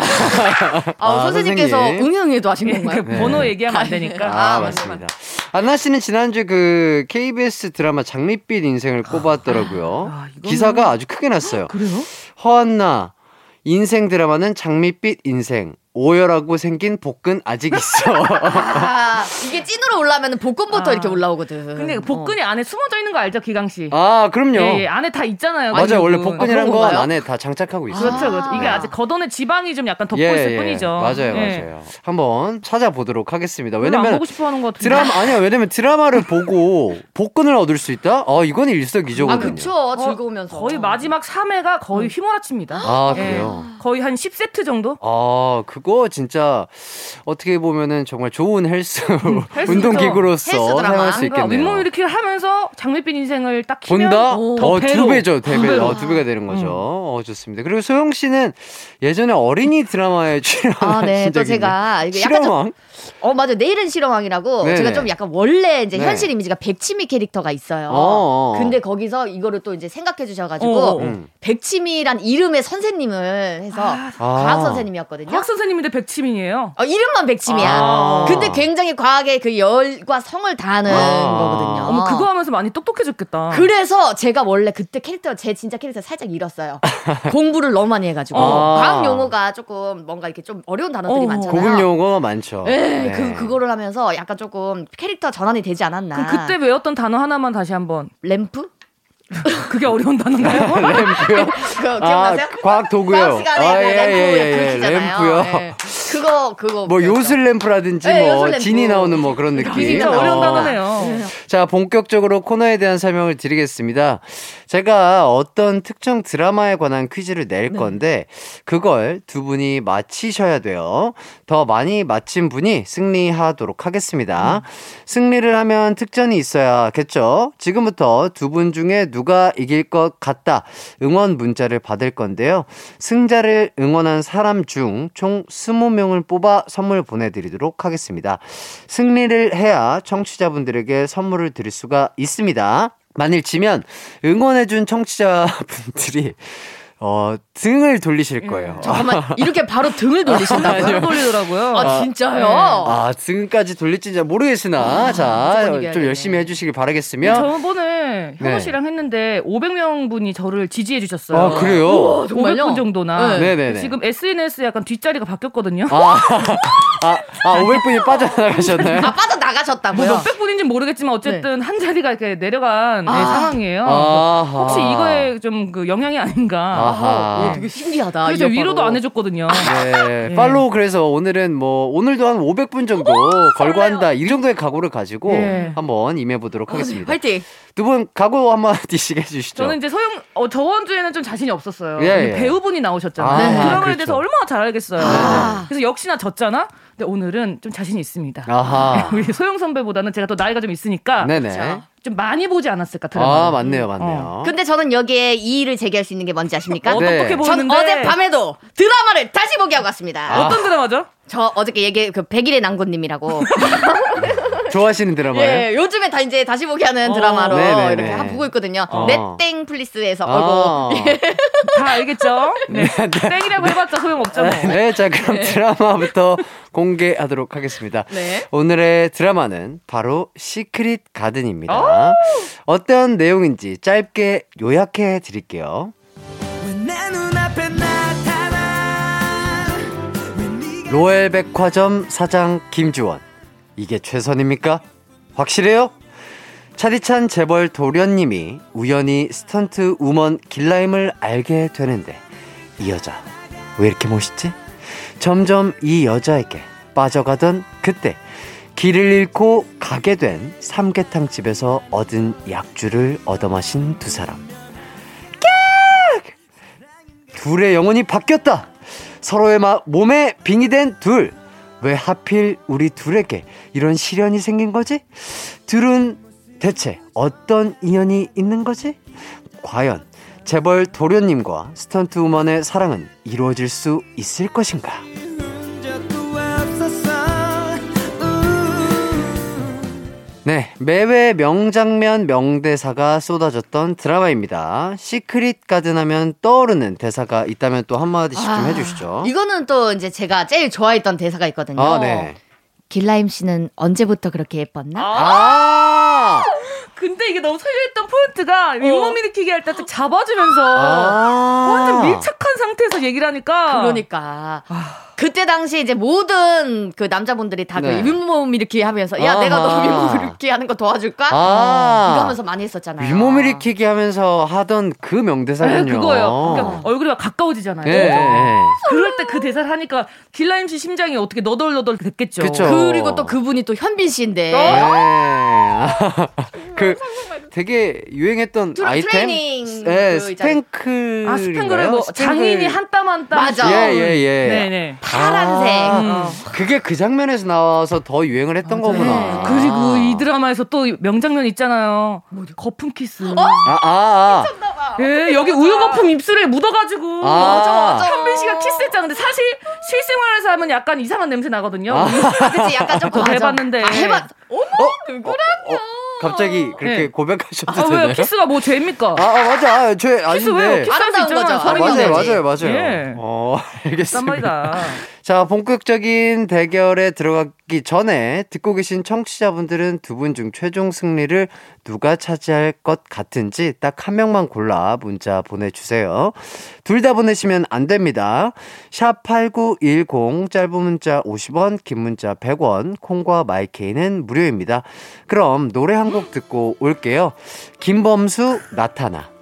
아, 선생님께서 선생님. 응영에도 하신 건가요? 그 번호 얘기하면 안 되니까. 아, 아, 맞습니다. 안나 씨는 지난주에 그 KBS 드라마 장밋빛 인생을 꼽았더라고요. 아, 이거는- 기사가 아주 크게 났어요. 그래요? 허한나, 인생 드라마는 장밋빛 인생. 오열하고 생긴 복근 아직 있어. (laughs) 아, 이게 찐으로 올라오면 복근부터 아. 이렇게 올라오거든. 근데 그 복근이 안에 숨어져 있는 거 알죠, 기강 씨? 아, 그럼요. 예, 예, 안에 다 있잖아요. 맞아요. 근육은. 원래 아, 복근이란 그런 건? 안에 다 장착하고 있어요. 그렇죠, 그렇죠. 이게 아. 아직 걷어낸 지방이 좀 약간 덮고 예, 있을 예. 뿐이죠. 맞아요, 예. 맞아요. 한번 찾아보도록 하겠습니다. 왜냐면 보고 싶어하는 것 같은데. 드라마 아니야. 왜냐면 드라마를 보고 복근을 얻을 수 있다? 어, 이건 아, 일석이조거든요. 그쵸. 즐거우면서. 거의 마지막 3회가 거의 휘몰아칩니다. 아, 예. 그래요. 거의 한 10세트 정도? 아, 그거 진짜 어떻게 보면은 정말 좋은 헬스 (laughs) 헬스 운동기구로서. 사용할 수 있겠네요. 윗몸 이렇게 하면서 장밋빛 인생을 딱 키면 본다? 오. 어, 배로, 두 배죠. 두두 배. 어, 두 배가 되는 거죠. 음. 어, 좋습니다. 그리고 소영 씨는 예전에 어린이 드라마에 출연하신 (laughs) 아, 네. 또 제가 약간 좀 실험왕? 어 맞아 내일은 실험왕이라고 네네. 제가 좀 약간 원래 이제 네. 현실 이미지가 백치미 캐릭터가 있어요. 어, 어. 근데 거기서 이거를 또 이제 생각해 주셔 가지고 어, 어. 음. 백치미란 이름의 선생님을 해서 아. 과학 선생님이었거든요. 학 선생님 인데 백치민이에요. 어, 이름만 백치미야. 아. 근데 굉장히 과학의 그 열과 성을 다하는 아. 거거든요. 어머 그거 하면서 많이 똑똑해졌겠다. 그래서 제가 원래 그때 캐릭터 제 진짜 캐릭터 살짝 잃었어요. (laughs) 공부를 너무 많이 해가지고 아. 과학 용어가 조금 뭔가 이렇게 좀 어려운 단어들이 어. 많잖아요. 고급 용어가 많죠. 네, 그 그거를 하면서 약간 조금 캐릭터 전환이 되지 않았나. 그럼 그때 외웠던 단어 하나만 다시 한번. 램프? (laughs) 그게 어려운 단어인가요? (laughs) 램프요? 그 기억나세요? 아, 과학 도구요. 아, 그 예, 램프 예, 예, 램프잖아요. 그거 그거 뭐 배웠죠. 요술 램프라든지 네, 뭐 요술 램프. 진이 나오는 뭐 그런 느낌. 진짜 어려운 어. 단어네요. 자, 본격적으로 코너에 대한 설명을 드리겠습니다. 제가 어떤 특정 드라마에 관한 퀴즈를 낼 네. 건데, 그걸 두 분이 맞히셔야 돼요. 더 많이 맞힌 분이 승리하도록 하겠습니다. 음. 승리를 하면 특전이 있어야겠죠? 지금부터 두 분 중에 누가 이길 것 같다. 응원 문자를 받을 건데요. 승자를 응원한 사람 중총20 명을 뽑아 선물 보내드리도록 하겠습니다. 승리를 해야 청취자분들에게 선물을 드릴 수가 있습니다. 만일 지면 응원해준 청취자분들이 어, 등을 돌리실 거예요. 잠깐만 이렇게 바로 등을 돌리신다고요? 안 돌리더라고요. 아 진짜요? 아, 등까지 돌릴지 잘 모르겠으나, 자, 무조건 좀. 열심히 해주시길 바라겠으며. 저번에 현우 네. 씨랑 했는데 500명 분이 저를 지지해 주셨어요. 아, 그래요? 정말요? 500분 정도나. 네. 네네네. 지금 SNS 약간 뒷자리가 바뀌었거든요. 아, (laughs) 아, 아, 500분이 빠져나가셨나요? 아 빠져 뭐 나가셨다고요? 몇백 분인지 모르겠지만 어쨌든 한 자리가 이렇게 내려간 네, 아. 상황이에요. 아하. 혹시 이거에 좀 그 영향이 아닌가. 아하. 오, 되게 신기하다. 그래서 이 위로도. 안 해줬거든요. 네, 팔로우 그래서 오늘은 뭐 오늘도 한 500분 정도 걸고 한다 이 정도의 각오를 가지고 예. 한번 임해보도록 하겠습니다. 화이팅. 두 분 각오 한마디씩 해주시죠. 저는 이제 소영 어, 저번 주에는 좀 자신이 없었어요. 예, 예. 배우분이 나오셨잖아요. 아, 그 드라마에 그렇죠. 대해서 얼마나 잘 알겠어요. 아. 그래서 역시나 졌잖아. 근데 오늘은 좀 자신이 있습니다. 아하. (laughs) 우리 소영 선배보다는 제가 또 나이가 좀 있으니까 네네. 좀 많이 보지 않았을까 드라마. 아 맞네요, 맞네요. 근데 저는 여기에 이의를 제기할 수 있는 게 뭔지 아십니까? 어, 네. 똑똑해 전 보이는데. 어젯밤에도 드라마를 다시 보기 하고 왔습니다. 아. 어떤 드라마죠? 저 어저께 얘기 그 백일의 낭군님이라고 (laughs) 좋아하시는 드라마예요? 예 요즘에 다 이제 다시 보기 하는 어. 드라마로 네네네. 이렇게 한 보고 있거든요. 어. 넷땡 플릭스에서 예. 다 알겠죠? 네. 땡이라고 해봤자 소용없죠. 뭐. 네, 자 그럼 드라마부터 공개하도록 하겠습니다. 네. 오늘의 드라마는 바로 시크릿 가든입니다. 어떤 내용인지 짧게 요약해 드릴게요. 로엘 백화점 사장 김주원. 이게 최선입니까? 확실해요? 차디찬 재벌 도련님이 우연히 스턴트 우먼 길라임을 알게 되는데 이 여자 왜 이렇게 멋있지? 점점 이 여자에게 빠져가던 그때 길을 잃고 가게 된 삼계탕 집에서 얻은 약주를 얻어 마신 두 사람. 깍! 둘의 영혼이 바뀌었다. 서로의 마, 몸에 빙의 된 둘. 왜 하필 우리 둘에게 이런 시련이 생긴 거지? 둘은 대체 어떤 인연이 있는 거지? 과연 재벌 도련님과 스턴트 우먼의 사랑은 이루어질 수 있을 것인가? 네, 매회 명장면 명대사가 쏟아졌던 드라마입니다. 시크릿 가든 하면 떠오르는 대사가 있다면 또 한마디씩 좀 아, 해주시죠. 이거는 또 이제 제가 제일 좋아했던 대사가 있거든요. 아, 네. 길라임 씨는 언제부터 그렇게 예뻤나? 아! 근데 이게 너무 설레했던 포인트가 윗몸 일으키기 할 때 딱 잡아주면서 아. 완전 밀착한 상태에서 얘기를 하니까 그러니까 그때 당시 이제 모든 그 남자분들이 다그 네. 윗몸 일으키기 하면서 야 내가 너 아하. 윗몸 일으키기 하는 거 도와줄까? 아. 이거 하면서 많이 했었잖아요. 윗몸 일으키기 하면서 하던 그 네, 명대사군요. 그거예요. 그러니까 얼굴이 막 가까워지잖아요. 예, 예, 예. 그럴 때 그 대사를 하니까 길라임 씨 심장이 어떻게 너덜너덜 됐겠죠. 그쵸. 그리고 또 그분이 또 현빈 씨인데 네. (laughs) 그 되게 유행했던 트레- 아이템. 트레이닝 네. 스팽크. 아 스팽글을 뭐 장인이 한 땀 한 땀. 맞아. 예, 예, 예. 네네. 파란색. 아, 그게 그 장면에서 나와서 더 유행을 했던 거구나. 그리고 이 드라마에서 또 명장면 있잖아요. 거품 키스. 어? 아, 아, 아. 예, 여기 우유 거품 입술에 묻어가지고 아. 현빈 씨가 키스했잖아. 근데 사실 실생활에서 하면 약간 이상한 냄새 나거든요. 아. 그치 약간 맞아. 해봤는데. 아, 해봤. 어머 어, 갑자기 그렇게 네. 고백하셔도 아 되나요? 왜요? 키스가 뭐 죄입니까? 아, 아, 맞아. 아, 죄 키스 왜요? 아닌데. 키스할 수 아름다운 있잖아요. 거죠. 아, 맞아요, 맞아요. 맞아요. 예. 어, (laughs) 딴 알겠습니다. 자, 본격적인 대결에 들어가기 전에 듣고 계신 청취자분들은 두 분 중 최종 승리를 누가 차지할 것 같은지 딱 한 명만 골라 문자 보내주세요. 둘 다 보내시면 안 됩니다. 샵8910 짧은 문자 50원, 긴 문자 100원, 콩과 마이케이는 무료입니다. 그럼 노래 한 곡 듣고 올게요. 김범수 나타나.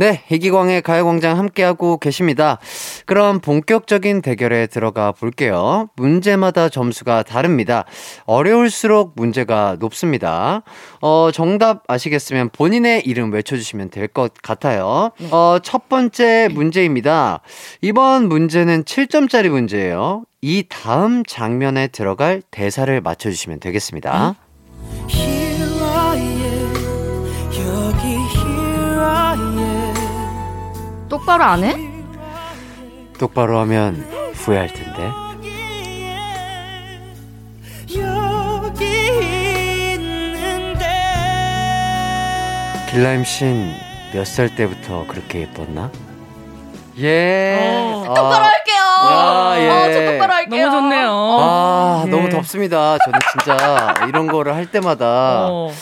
네, 이기광의 가요광장 함께하고 계십니다. 그럼 본격적인 대결에 들어가 볼게요. 문제마다 점수가 다릅니다. 어려울수록 문제가 높습니다. 어, 정답 아시겠으면 본인의 이름 외쳐주시면 될 것 같아요. 어, 첫 번째 문제입니다. 이번 문제는 7점짜리 문제예요. 이 다음 장면에 들어갈 대사를 맞춰주시면 되겠습니다. Here 똑바로 안 해? 똑바로 하면 후회할 텐데. 여기 있는데 길라임 씨는 몇살 때부터 그렇게 예뻤나? 예. 어. 똑바로 할게요. 야, 예. 어, 저 똑바로 할게요. 너무 좋네요. 아, 예. 너무 덥습니다. 저는 진짜 이런 거를 할 때마다. 어.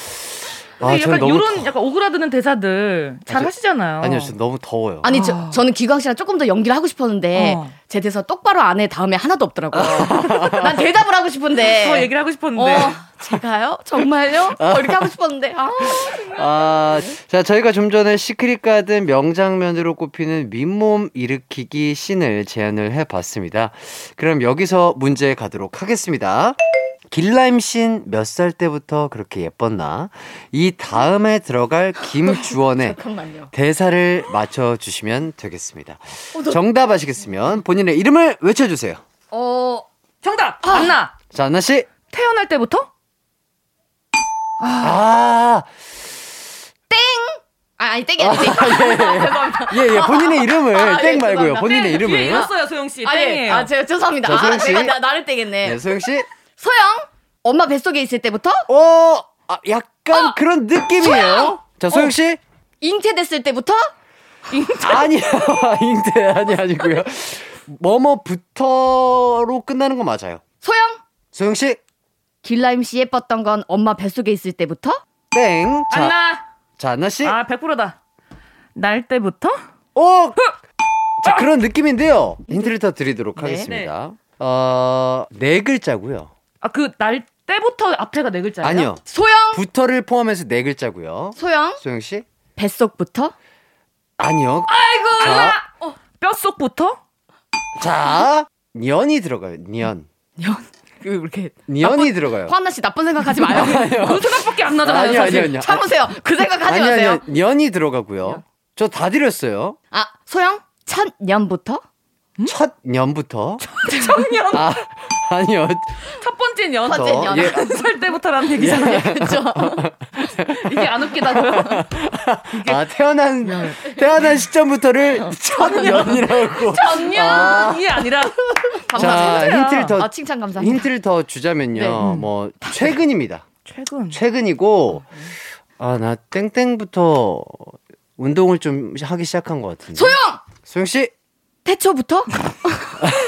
아, 저는 약간 너무 이런 약간 오그라드는 대사들 잘 아, 저- 하시잖아요. 아니요, 저 너무 더워요. 아니 저, 저는 기광 씨랑 조금 더 연기를 하고 싶었는데 어. 제 대사 똑바로 안 해 다음에 하나도 없더라고요. (laughs) 난 대답을 하고 싶은데. 더 얘기를 하고 싶었는데. 어, 제가요? 정말요? 어, 이렇게 하고 싶었는데. 아, 아, 자, 저희가 좀 전에 시크릿 가든 명장면으로 꼽히는 윗몸 일으키기 씬을 제안을 해봤습니다. 그럼 여기서 문제 가도록 하겠습니다. 길라임 씬몇살 때부터 그렇게 예뻤나? 이 다음에 들어갈 김주원의. (laughs) 대사를 맞춰주시면 되겠습니다. 정답 아시겠으면 본인의 이름을 외쳐주세요. 어, 정답! 안나! 자, 안나씨. 태어날 때부터? 아, 아, 아니 땡이 아니지. (laughs) 예, 예, 본인의 이름을 아, 땡 예, 말고요. 본인의 뒤에 이름을. 읽었어요, 소영씨. 아니, 땡이에요. 아, 제가 죄송합니다. 자, 아, 소영 씨. 내가 나, 나를 떼겠네. 네, 소영씨. 소영, 엄마 뱃속에 있을 때부터 어, 아, 약간 그런 느낌이에요. 자, 소영 씨. 잉태됐을 때부터 (laughs) 아니요, (laughs) 잉태 아니 아니고요. 뭐뭐부터로 끝나는 거 맞아요. 소영, 소영 씨, 길라임 씨 예뻤던 건 엄마 뱃속에 있을 때부터 땡. 자, 안나! 자, 안나 씨. 아, 100%다. 날 때부터? 오, 자 그런 느낌인데요. 힌트를 더 드리도록 네. 하겠습니다. 어, 네 글자고요. 아, 그 날 때부터 앞에가 네 글자예요? 아니요, 소영, 부터를 포함해서 네 글자고요. 소영, 소영 씨, 뱃속부터 아니요. 아이고, 자. 나! 어, 뼛속부터? 자, 년이 들어가요. 년, 년, (laughs) 그 이렇게 년이 들어가요. 화나 씨 나쁜 생각하지 마요. (laughs) 그 생각밖에 안 나잖아요, 아니요, 사실. 아니요, 아니요. 참으세요. 그 생각하지 아니요, 마세요. 아니요. 년이 들어가고요. 저 다 드렸어요. 아, 소영? 첫 년부터? 첫 년부터. (laughs) 청년 아, 아니요. 첫 번째 년. 번째 년. 예. 한살 때부터라는 얘기잖아요. 그쵸. 이게 안 웃기다고요? 아, 태어난, 태어난 시점부터를 첫 년이라고. 전년 이 아 니라 자, 힌트를 더, 아, 칭찬 감사합니다. 힌트를 더 주자면요. 네. 뭐, 최근입니다. 최근. 최근이고, 아, 나 땡땡부터 운동을 좀 하기 시작한 것 같은데. 소영! 소영 씨! 태초부터? (laughs)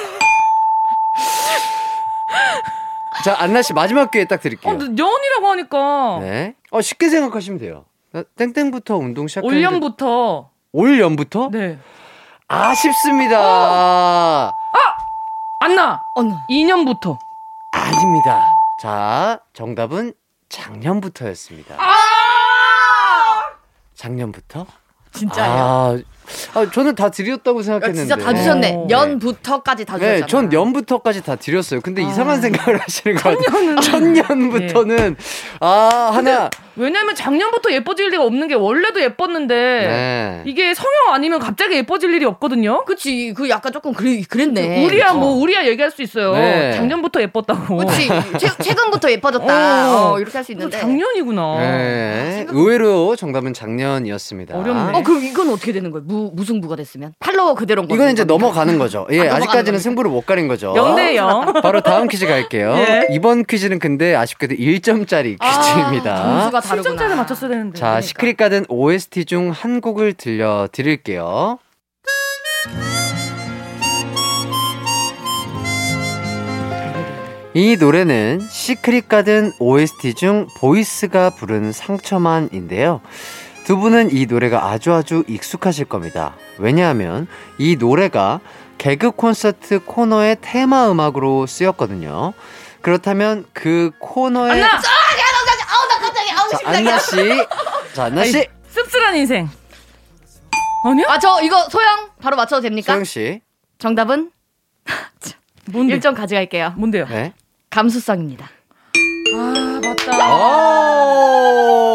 자, 안나 씨 마지막 기회 딱 드릴게요. 어, 년이라고 하니까 네. 어, 쉽게 생각하시면 돼요. 나 땡땡부터 운동 시작했는데. 올 년부터 올 연부터? 네. 아쉽습니다. 안나 어느? 2년부터. 아닙니다. 자, 정답은 작년부터였습니다. 아! 작년부터? 진짜요? 아, 아, 저는 다 드렸다고 야, 생각했는데. 진짜 다 주셨네. 어. 년부터까지 다 주셨잖아요. 네, 전 년부터까지 다 드렸어요. 근데 아. 이상한 생각을 하시는 것 같아요. 천년부터는 아 하나. 왜냐면 작년부터 예뻐질 리가 없는 게 원래도 예뻤는데 네. 이게 성형 아니면 갑자기 예뻐질 일이 없거든요. 그치. 그 약간 조금 그래, 그랬네. 우리야 뭐 우리야 얘기할 수 있어요. 네. 작년부터 예뻤다고. 그치. 최, (laughs) 최근부터 예뻐졌다. 어. 어, 이렇게 할 수 있는데. 작년이구나. 네. 의외로 정답은 작년이었습니다. 어렵네. 어, 그럼 이건 어떻게 되는 거예요? 무, 무승부가 됐으면? 팔로워 그대로인 거죠? 이건 이제 넘어가는 거죠. 예, 아, 겁니까? 승부를 못 가린 거죠. 영대 영. 바로 다음 퀴즈 갈게요. (laughs) 예. 이번 퀴즈는 근데 아쉽게도 1점짜리 아, 퀴즈입니다. 점수가 다르구나. 7점짜리 맞췄어야 되는데. 자, 시크릿 가든 OST 중 한 곡을 들려 드릴게요. 이 노래는 시크릿 가든 OST 중 보이스가 부른 상처만인데요. 두 분은 이 노래가 아주 아주 익숙하실 겁니다. 왜냐하면 이 노래가 개그 콘서트 코너의 테마 음악으로 쓰였거든요. 그렇다면 그 코너의 안나 자. 안나 씨, 자 안나 씨, 씁쓸한 인생. 아니야? 아, 저 이거 소영 바로 맞춰도 됩니까? 소영 씨, 정답은 (laughs) 뭔데? 1점 가져갈게요. 뭔데요? 네. 감수성입니다. 아 맞다.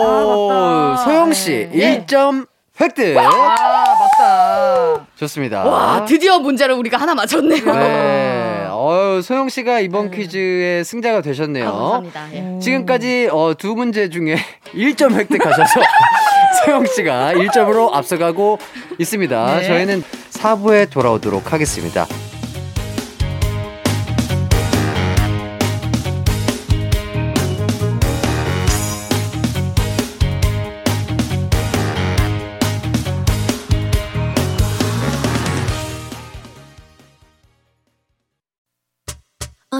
오, 맞다. 소영 씨 네. 1점 획득. 아 맞다. 좋습니다. 와, 드디어 문제를 우리가 하나 맞췄네요. 네. 어유 소영 씨가 이번 퀴즈의 승자가 되셨네요. 아, 감사합니다. 예. 지금까지 어, 두 문제 중에 (laughs) 1점 획득하셔서 (laughs) 소영 씨가 1점으로 앞서가고 있습니다. 네. 저희는 4부에 돌아오도록 하겠습니다.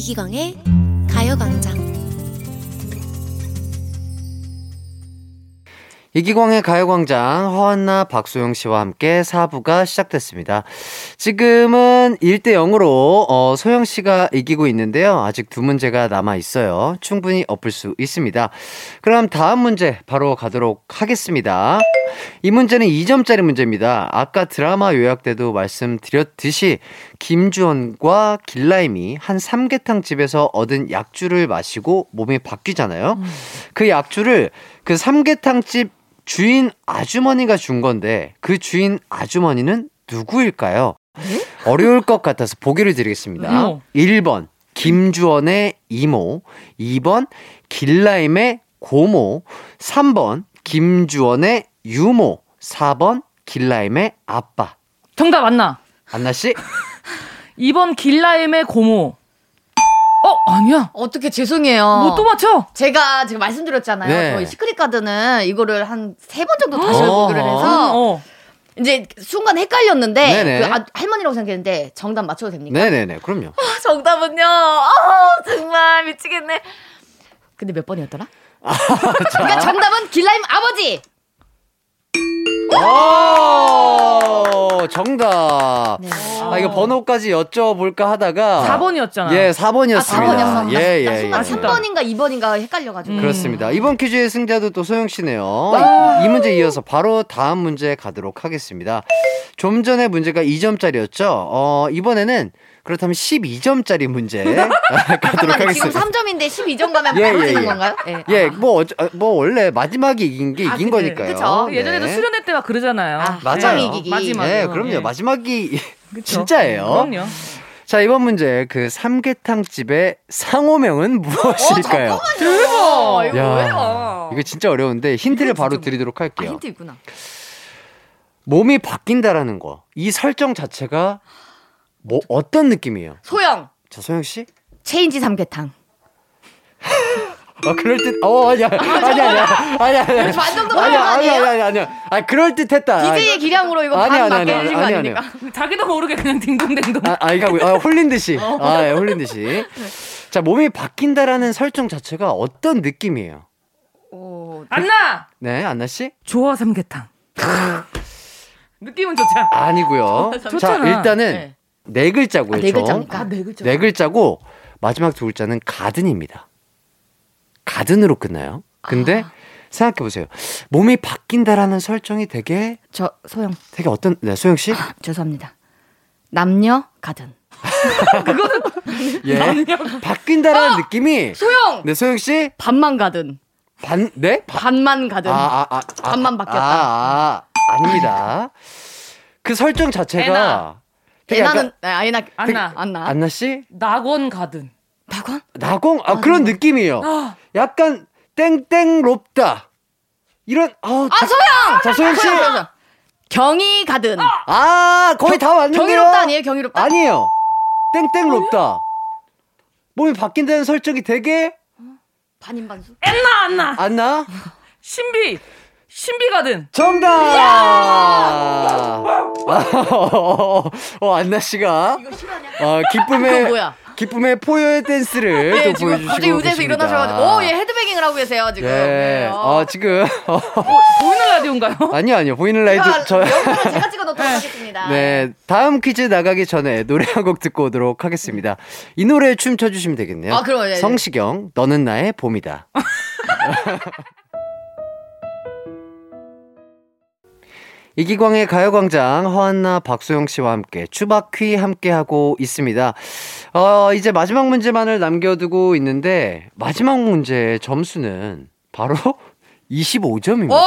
이기광의 가요광장 이기광의 가요광장 허한나 박소영 씨와 함께 4부가 시작됐습니다. 지금은 1대 0으로 어, 소영 씨가 이기고 있는데요. 아직 두 문제가 남아 있어요. 충분히 엎을 수 있습니다. 그럼 다음 문제 바로 가도록 하겠습니다. 이 문제는 2점짜리 문제입니다. 아까 드라마 요약 때도 말씀드렸듯이 김주원과 길라임이 한 삼계탕 집에서 얻은 약주를 마시고 몸이 바뀌잖아요. 그 약주를 그 삼계탕 집 주인 아주머니가 준 건데 그 주인 아주머니는 누구일까요? 어려울 것 같아서 보기를 드리겠습니다. 어. 1번 김주원의 이모, 2번 길라임의 고모, 3번 김주원의 유모, 4번 길라임의 아빠. 정답 안나. 안나 씨? (laughs) 2번 길라임의 고모. 어 아니야. 어떻게 죄송해요. 뭐 또 맞춰? 제가 지금 말씀드렸잖아요. 네. 저희 시크릿 가드는 이거를 한 세 번 정도 다시 어허. 보기를 해서 어. 이제 순간 헷갈렸는데. 그 아, 할머니라고 생각했는데 정답 맞춰도 됩니까? 네네네, 그럼요. 아, 정답은요. 아, 정말 미치겠네. 근데 몇 번이었더라? (laughs) 그러니까 정답은 길라임 아버지. 오! 오, 정답. 네. 아, 이거 번호까지 여쭤볼까 하다가. 4번이었잖아. 예, 아, 4번이었습니다. 4번이었어. 예, 나 예, 순간 예. 아쉽다. 3번인가 2번인가 헷갈려가지고. 음. 그렇습니다. 이번 퀴즈의 승자도 또 소영 씨네요. 이, 이 문제 이어서 바로 다음 문제 가도록 하겠습니다. 좀 전에 문제가 2점짜리였죠. 어, 이번에는 그렇다면 12점짜리 문제 (laughs) 가도록 잠깐만, 지금 하겠습니다. 3점인데 12점 가면 예, 바로 예, 되는 예. 건가요? 예. 예, 아. 뭐, 어쩌- 뭐, 원래 마지막에 이긴 게 아, 이긴 그치. 거니까요. 그쵸. 예전에도 네. 수련회 때가 그러잖아요. 아, 맞아요. 점 이기기. 마지막. 네. 그럼요. 예. 마지막이? (laughs) 진짜예요. 그럼요. 자, 이번 문제 그 삼계탕 집의 상호명은 무엇일까요? 대박. 어, 이거 야, 뭐예요? 이거 진짜 어려운데 힌트를 바로 진짜 드리도록 아, 할게요. 힌트 있구나. 몸이 바뀐다라는 거. 이 설정 자체가 뭐 어떤 느낌이에요? 소영. 자, 소영 씨? 체인지 삼계탕. 아, 그럴 듯. 어, 아니야. 아니야, 아니야. 아니야, 아니야. 반 정도 아니야, 아니야? 아니야, 아니야. 아, 그럴 듯 했다. DJ의 기량으로 이거 아니야, 반 아니야, 맞게 아니야, 해주신 거 아니야, 아닙니까? (laughs) 자기도 모르게 그냥 딩동댕동. 아, 아, 이거 아, 홀린 듯이. 어. 아, 예, 홀린 듯이. (laughs) 자, 몸이 바뀐다라는 설정 자체가 어떤 느낌이에요? 오, 안나 네, 안나 씨? 좋아 삼계탕. (laughs) 느낌은 좋잖아. 아니고요. 자, 좋잖아. 일단은 네. 네 글자고요. 아, 네 총. 글자입니까? 네 글자. 네 글자고 마지막 두 글자는 가든입니다. 가든으로 끝나요. 근데 아. 생각해 보세요. 몸이 바뀐다라는 설정이 되게 저 소영 되게 어떤 네, 소영 씨? 죄송합니다. 남녀 가든. (laughs) 예. (laughs) 바뀐다라는 느낌이 소영 네, 소영 씨? 반만 가든. 반 네? 바, 반만 가든. 아, 아, 아, 아, 반만 바뀌었다. 아, 아, 아닙니다. 그 설정 자체가 애나는 아이나 안나. 안나. 안나 씨? 낙원 가든. 낙원? 나공 아, 그런 느낌이에요. 아, 약간 땡땡롭다. 이런 어, 아 소영. 자, 소영 씨. 소영, 소영, 소영. 경이 가든. 아, 거의 다 왔는데요. 경이롭다 아니에요? 경이롭다. 아니에요. 땡땡롭다. 몸이 바뀐다는 설정이 되게 반인반수. 엔나 안나. 안나? 신비. 신비 가든. 정답. (laughs) 어, 안나 씨가 이거 실화냐? 어, 기쁨의? 기쁨의 포효의 댄스를 네, 또 지금 보여주시고 갑자기 의자에서 계십니다. 일어나셔가지고 오, 예 헤드뱅잉을 하고 계세요 지금. 예. 네, 어, 지금 (laughs) 보이는 라디오인가요? (laughs) 아니요, 아니요. 보이는 제가 저 제가 찍어 놓도록 하겠습니다. 네, 다음 퀴즈 나가기 전에 노래 한 곡 듣고 오도록 하겠습니다. 이 노래 춤 춰주시면 되겠네요. 아, 그럼, 예, 예. 성시경, 너는 나의 봄이다. 이기광의 가요광장 허한나 박소영 씨와 함께 추바퀴 함께 하고 있습니다. 어, 이제 마지막 문제만을 남겨두고 있는데 마지막 문제의 점수는 바로 (laughs) 25점입니다. 어,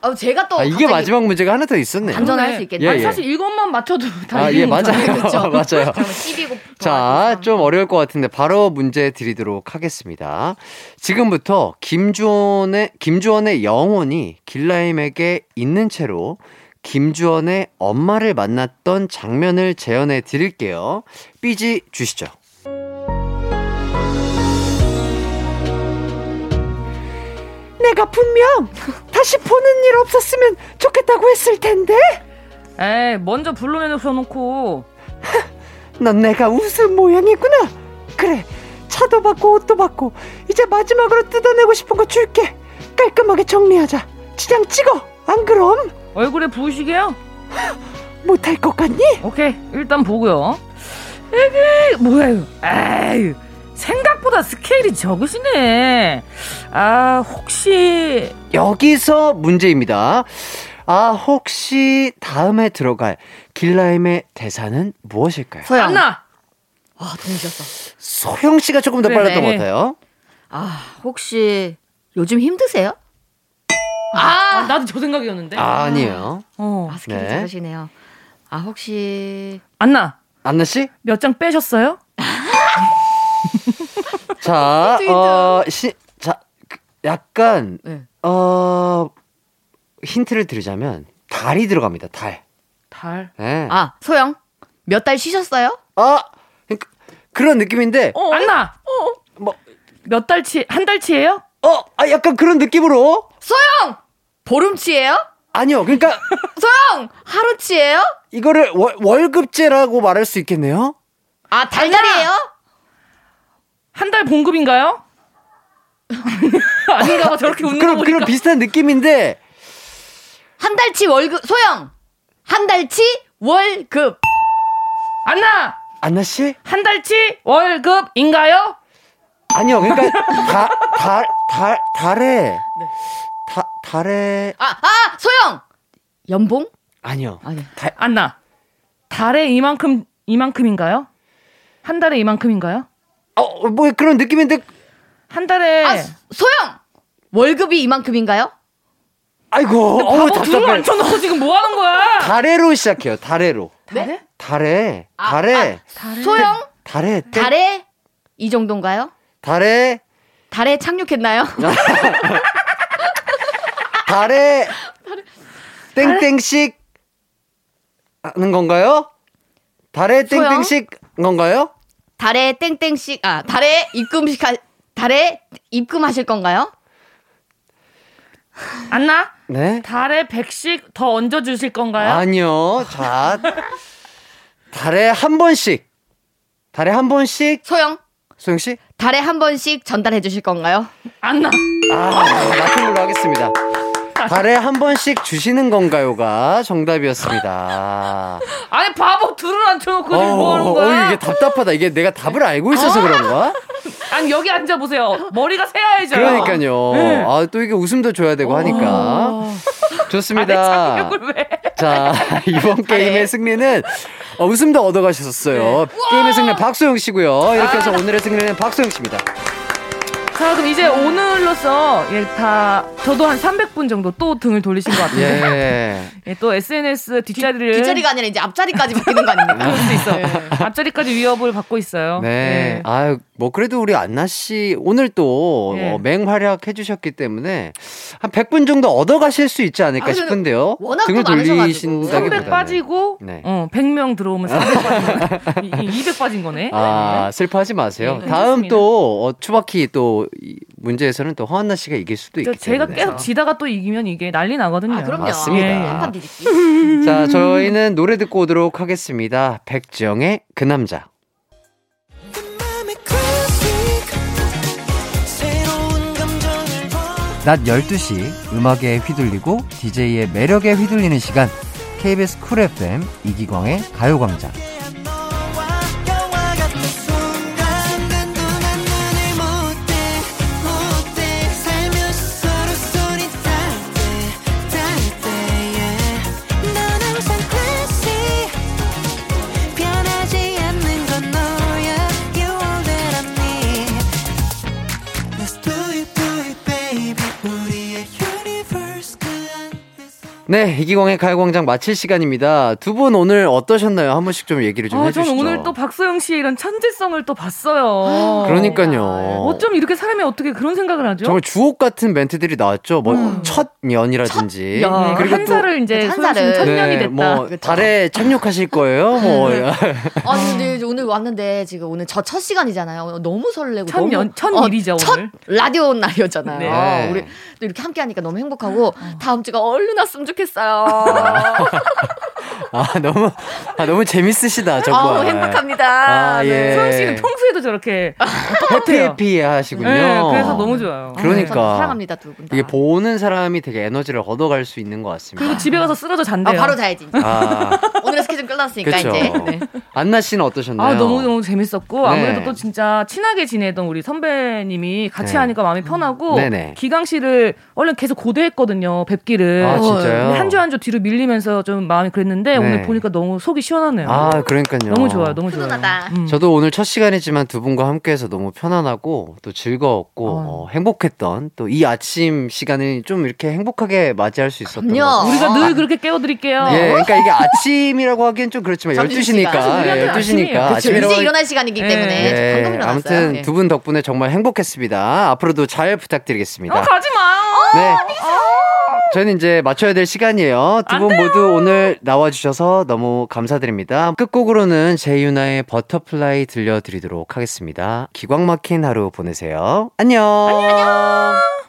어, 제가 또 아, 이게 마지막 문제가 하나 더 있었네요. 반전할 수 있겠네요. 예, 예. 사실 이것만 맞춰도 다 아, 예, 맞아요. (laughs) 맞아요. 그러면 12고 자, 좀 어려울 것 같은데 바로 문제 드리도록 하겠습니다. 지금부터 김주원의 김주원의 영혼이 길라임에게 있는 채로 김주원의 엄마를 만났던 장면을 재현해 드릴게요. 삐지 주시죠. 내가 분명 다시 보는 일 없었으면 좋겠다고 했을 텐데. 에이, 먼저 불러내서 놓고 (laughs) 넌 내가 웃은 모양이구나. 그래, 차도 받고 옷도 받고 이제 마지막으로 뜯어내고 싶은 거 줄게. 깔끔하게 정리하자. 지장 찍어. 안 그럼 얼굴에 부으시게요? 못할 것 같니? 오케이, 일단 보고요. 이게 뭐야 이거? 에이, 생각보다 스케일이 적으시네. 아, 혹시 여기서 문제입니다. 아, 혹시 다음에 들어갈 길라임의 대사는 무엇일까요? 소영. 안나? 와, 동시였어. 소영 씨가 조금 더 그래, 빨랐던 것 네. 같아요. 아, 혹시 요즘 힘드세요? 아, 나도 저 생각이었는데. 아, 아니에요. 어. 아, 스킬이 네. 작으시네요. 아, 혹시 안나, 안나 씨? 몇 장 빼셨어요? (laughs) 자, 힌트. 어, 시, 자, 그, 약간 네. 어 힌트를 드리자면 달이 들어갑니다. 달. 달. 네. 아, 소영. 몇 달 쉬셨어요? 아, 그러니까 그런 느낌인데, 어, 안나. 뭐, 몇 달치, 한 달치예요? 어, 아, 약간 그런 느낌으로. 소영! 보름치예요? 아니요, 그러니까 (laughs) 소영! 하루치예요? 이거를 월, 월급제라고 말할 수 있겠네요. 아, 달달이에요? 한 달 봉급인가요? (laughs) 아닌가 봐, 저렇게 웃는 거 그런 보니까. 그런 비슷한 느낌인데, 한 달치 월급, 소영! 한 달치 월급. 안나 안나 씨? 한 달치 월급인가요? 아니요. 그러니까 다, 달, 달, 달에 다, 달에 아, 아, 소영! 연봉? 아니요. 아니. 달, 안나 달에 이만큼 이만큼인가요? 한 달에 이만큼인가요? 어, 뭐 그런 느낌인데 한 달에 아, 소영! 월급이 이만큼인가요? 아이고, 어우 답답해. 앉혀놓고 지금 뭐 하는 거야? 달에로 시작해요. 달에로. 달에? 달에, 아, 달에, 소영? 달에, 땡- 달에 이 정도인가요? 달에, 달에 착륙했나요? (laughs) (laughs) 달에, 땡땡씩 하는 건가요? 달에? 땡땡씩 건가요? 달에 땡땡씩 아 달에 입금식 하, 달에 입금하실 건가요? 안나 네. 달에 100씩 더 얹어 주실 건가요? 아니요. 자, 달에 한 번씩. 달에 한 번씩. 소영 소영 씨? 달에 한 번씩 전달해 주실 건가요? 안나 아, 같은 걸로 하겠습니다. 달에 한 번씩 주시는 건가요가 정답이었습니다. 아니 바보 둘을 앉혀놓고 지금 뭐 하는 어, 거야? 이게 답답하다. 이게 내가 답을 알고 있어서 그런가? 아니 여기 앉아 보세요. 머리가 새하얘져. 그러니까요. 네. 아, 또 이게 웃음도 줘야 되고 하니까. 좋습니다. 왜? 자, (laughs) 이번 게임의 승리는 어, 웃음도 얻어가셨어요. 게임의 승리는 박소영 씨고요. 이렇게 해서 오늘의 승리는 박소영 씨입니다. 자 그럼 이제 오늘로서 예, 다 저도 한 300분 정도 또 등을 돌리신 것 같은데 예. (laughs) 예, 또 SNS 뒷자리를 뒷자리가 아니라 이제 앞자리까지 바뀌는 거 아닙니까? (laughs) 그럴 수 있어. 앞자리까지 위협을 받고 있어요. 네. 예. 아유, 뭐, 그래도 우리 안나 씨, 오늘 또 예. 어, 맹활약 해주셨기 때문에 한 100분 정도 얻어가실 수 있지 않을까 아, 싶은데요. 워낙 등을. 돌리신다기보다는. 300 빠지고 네. 어, 100명 들어오면 400 빠진 거. 200 빠진 거네. 아, 슬퍼하지 마세요. 네, 다음. 또, 어, 추바키 또, 이 문제에서는 또 허한나 씨가 이길 수도 저 있기 제가 때문에. 계속 지다가 또 이기면 이게 난리 나거든요. 아 그럼요. 맞습니다. 예. 자, 저희는 노래 듣고 오도록 하겠습니다. 백지영의 그 남자. 낮 12시 음악에 휘둘리고 DJ의 매력에 휘둘리는 시간. KBS 쿨 FM 이기광의 가요광장. 네, 이기광의 가요광장 마칠 시간입니다. 두 분 오늘 어떠셨나요? 한 번씩 좀 얘기를 좀 아, 해주시죠. 저는 오늘 또 박소영 씨의 이런 천재성을 또 봤어요. 그러니까요. 어쩜 이렇게 사람이 어떻게 그런 생각을 하죠? 정말 주옥 같은 멘트들이 나왔죠. 뭐 음. 첫 년이라든지 첫 년. 네, 그리고 한또 살을 이제 한 소영 씨는 살을. 천년이 네, 됐다. 뭐 달에 착륙하실 거예요. 뭐 아니 근데 오늘 왔는데 지금 오늘 저 첫 시간이잖아요. 너무 설레고 첫 너무 년- 첫 어, 일이죠, 첫 오늘. 라디오 날이었잖아요. 네. 우리 또 이렇게 함께 하니까 너무 행복하고 다음 주가 얼른 왔으면 좋겠 어요. (laughs) 아 너무 아 너무 재밌으시다 아우 정말. 행복합니다. 아, 예. 네. 소영 씨는 평소에도 저렇게 해피 똑같아요. 해피 하시군요. 네, 그래서 너무 좋아요. 그러니까. 사랑합니다 두분 다. 이게 보는 사람이 되게 에너지를 얻어갈 수 있는 것 같습니다. 그리고 집에 가서 쓰러져 아, 잔대요. 바로 자야지. 아, (laughs) 오늘의 스케줄 끝났으니까 그렇죠. 이제. 네. 안나 씨는 어떠셨나요? 아, 너무 너무 재밌었고, 네. 아무래도 또 진짜 친하게 지내던 우리 선배님이 같이 네. 하니까 마음이 편하고, 네네. 기강 씨를 원래 계속 고대했거든요, 뵙기를. 아 진짜요? 한 주 한 주 뒤로 밀리면서 좀 마음이 그랬 는데, 네. 오늘 보니까 너무 속이 시원하네요. 아 그러니까요. 너무 좋아요, 너무 좋아요. 훈훈하다. 음. 저도 오늘 첫 시간이지만 두 분과 함께해서 너무 편안하고 또 즐거웠고 어. 어, 행복했던 또 이 아침 시간을 좀 이렇게 행복하게 맞이할 수 있었던. 같아요. 우리가 늘 그렇게 깨워드릴게요. 예, 그러니까 이게 아침이라고 하기엔 좀 그렇지만 점심시간. 12시니까. 우리한테는 예, 12시니까. 아침이에요. 그렇죠. 아침이라고 이제 하- 일어날 시간이기 네. 때문에 예, 방금 일어났어요. 아무튼 예. 두분 덕분에 정말 행복했습니다. 앞으로도 잘 부탁드리겠습니다. 어, 가지 마요. 네. 저희는 이제 맞춰야 될 시간이에요. 두 분 모두 오늘 나와주셔서 너무 감사드립니다. 끝곡으로는 제이유나의 Butterfly 들려드리도록 하겠습니다. 기광 막힌 하루 보내세요. 안녕. 안녕.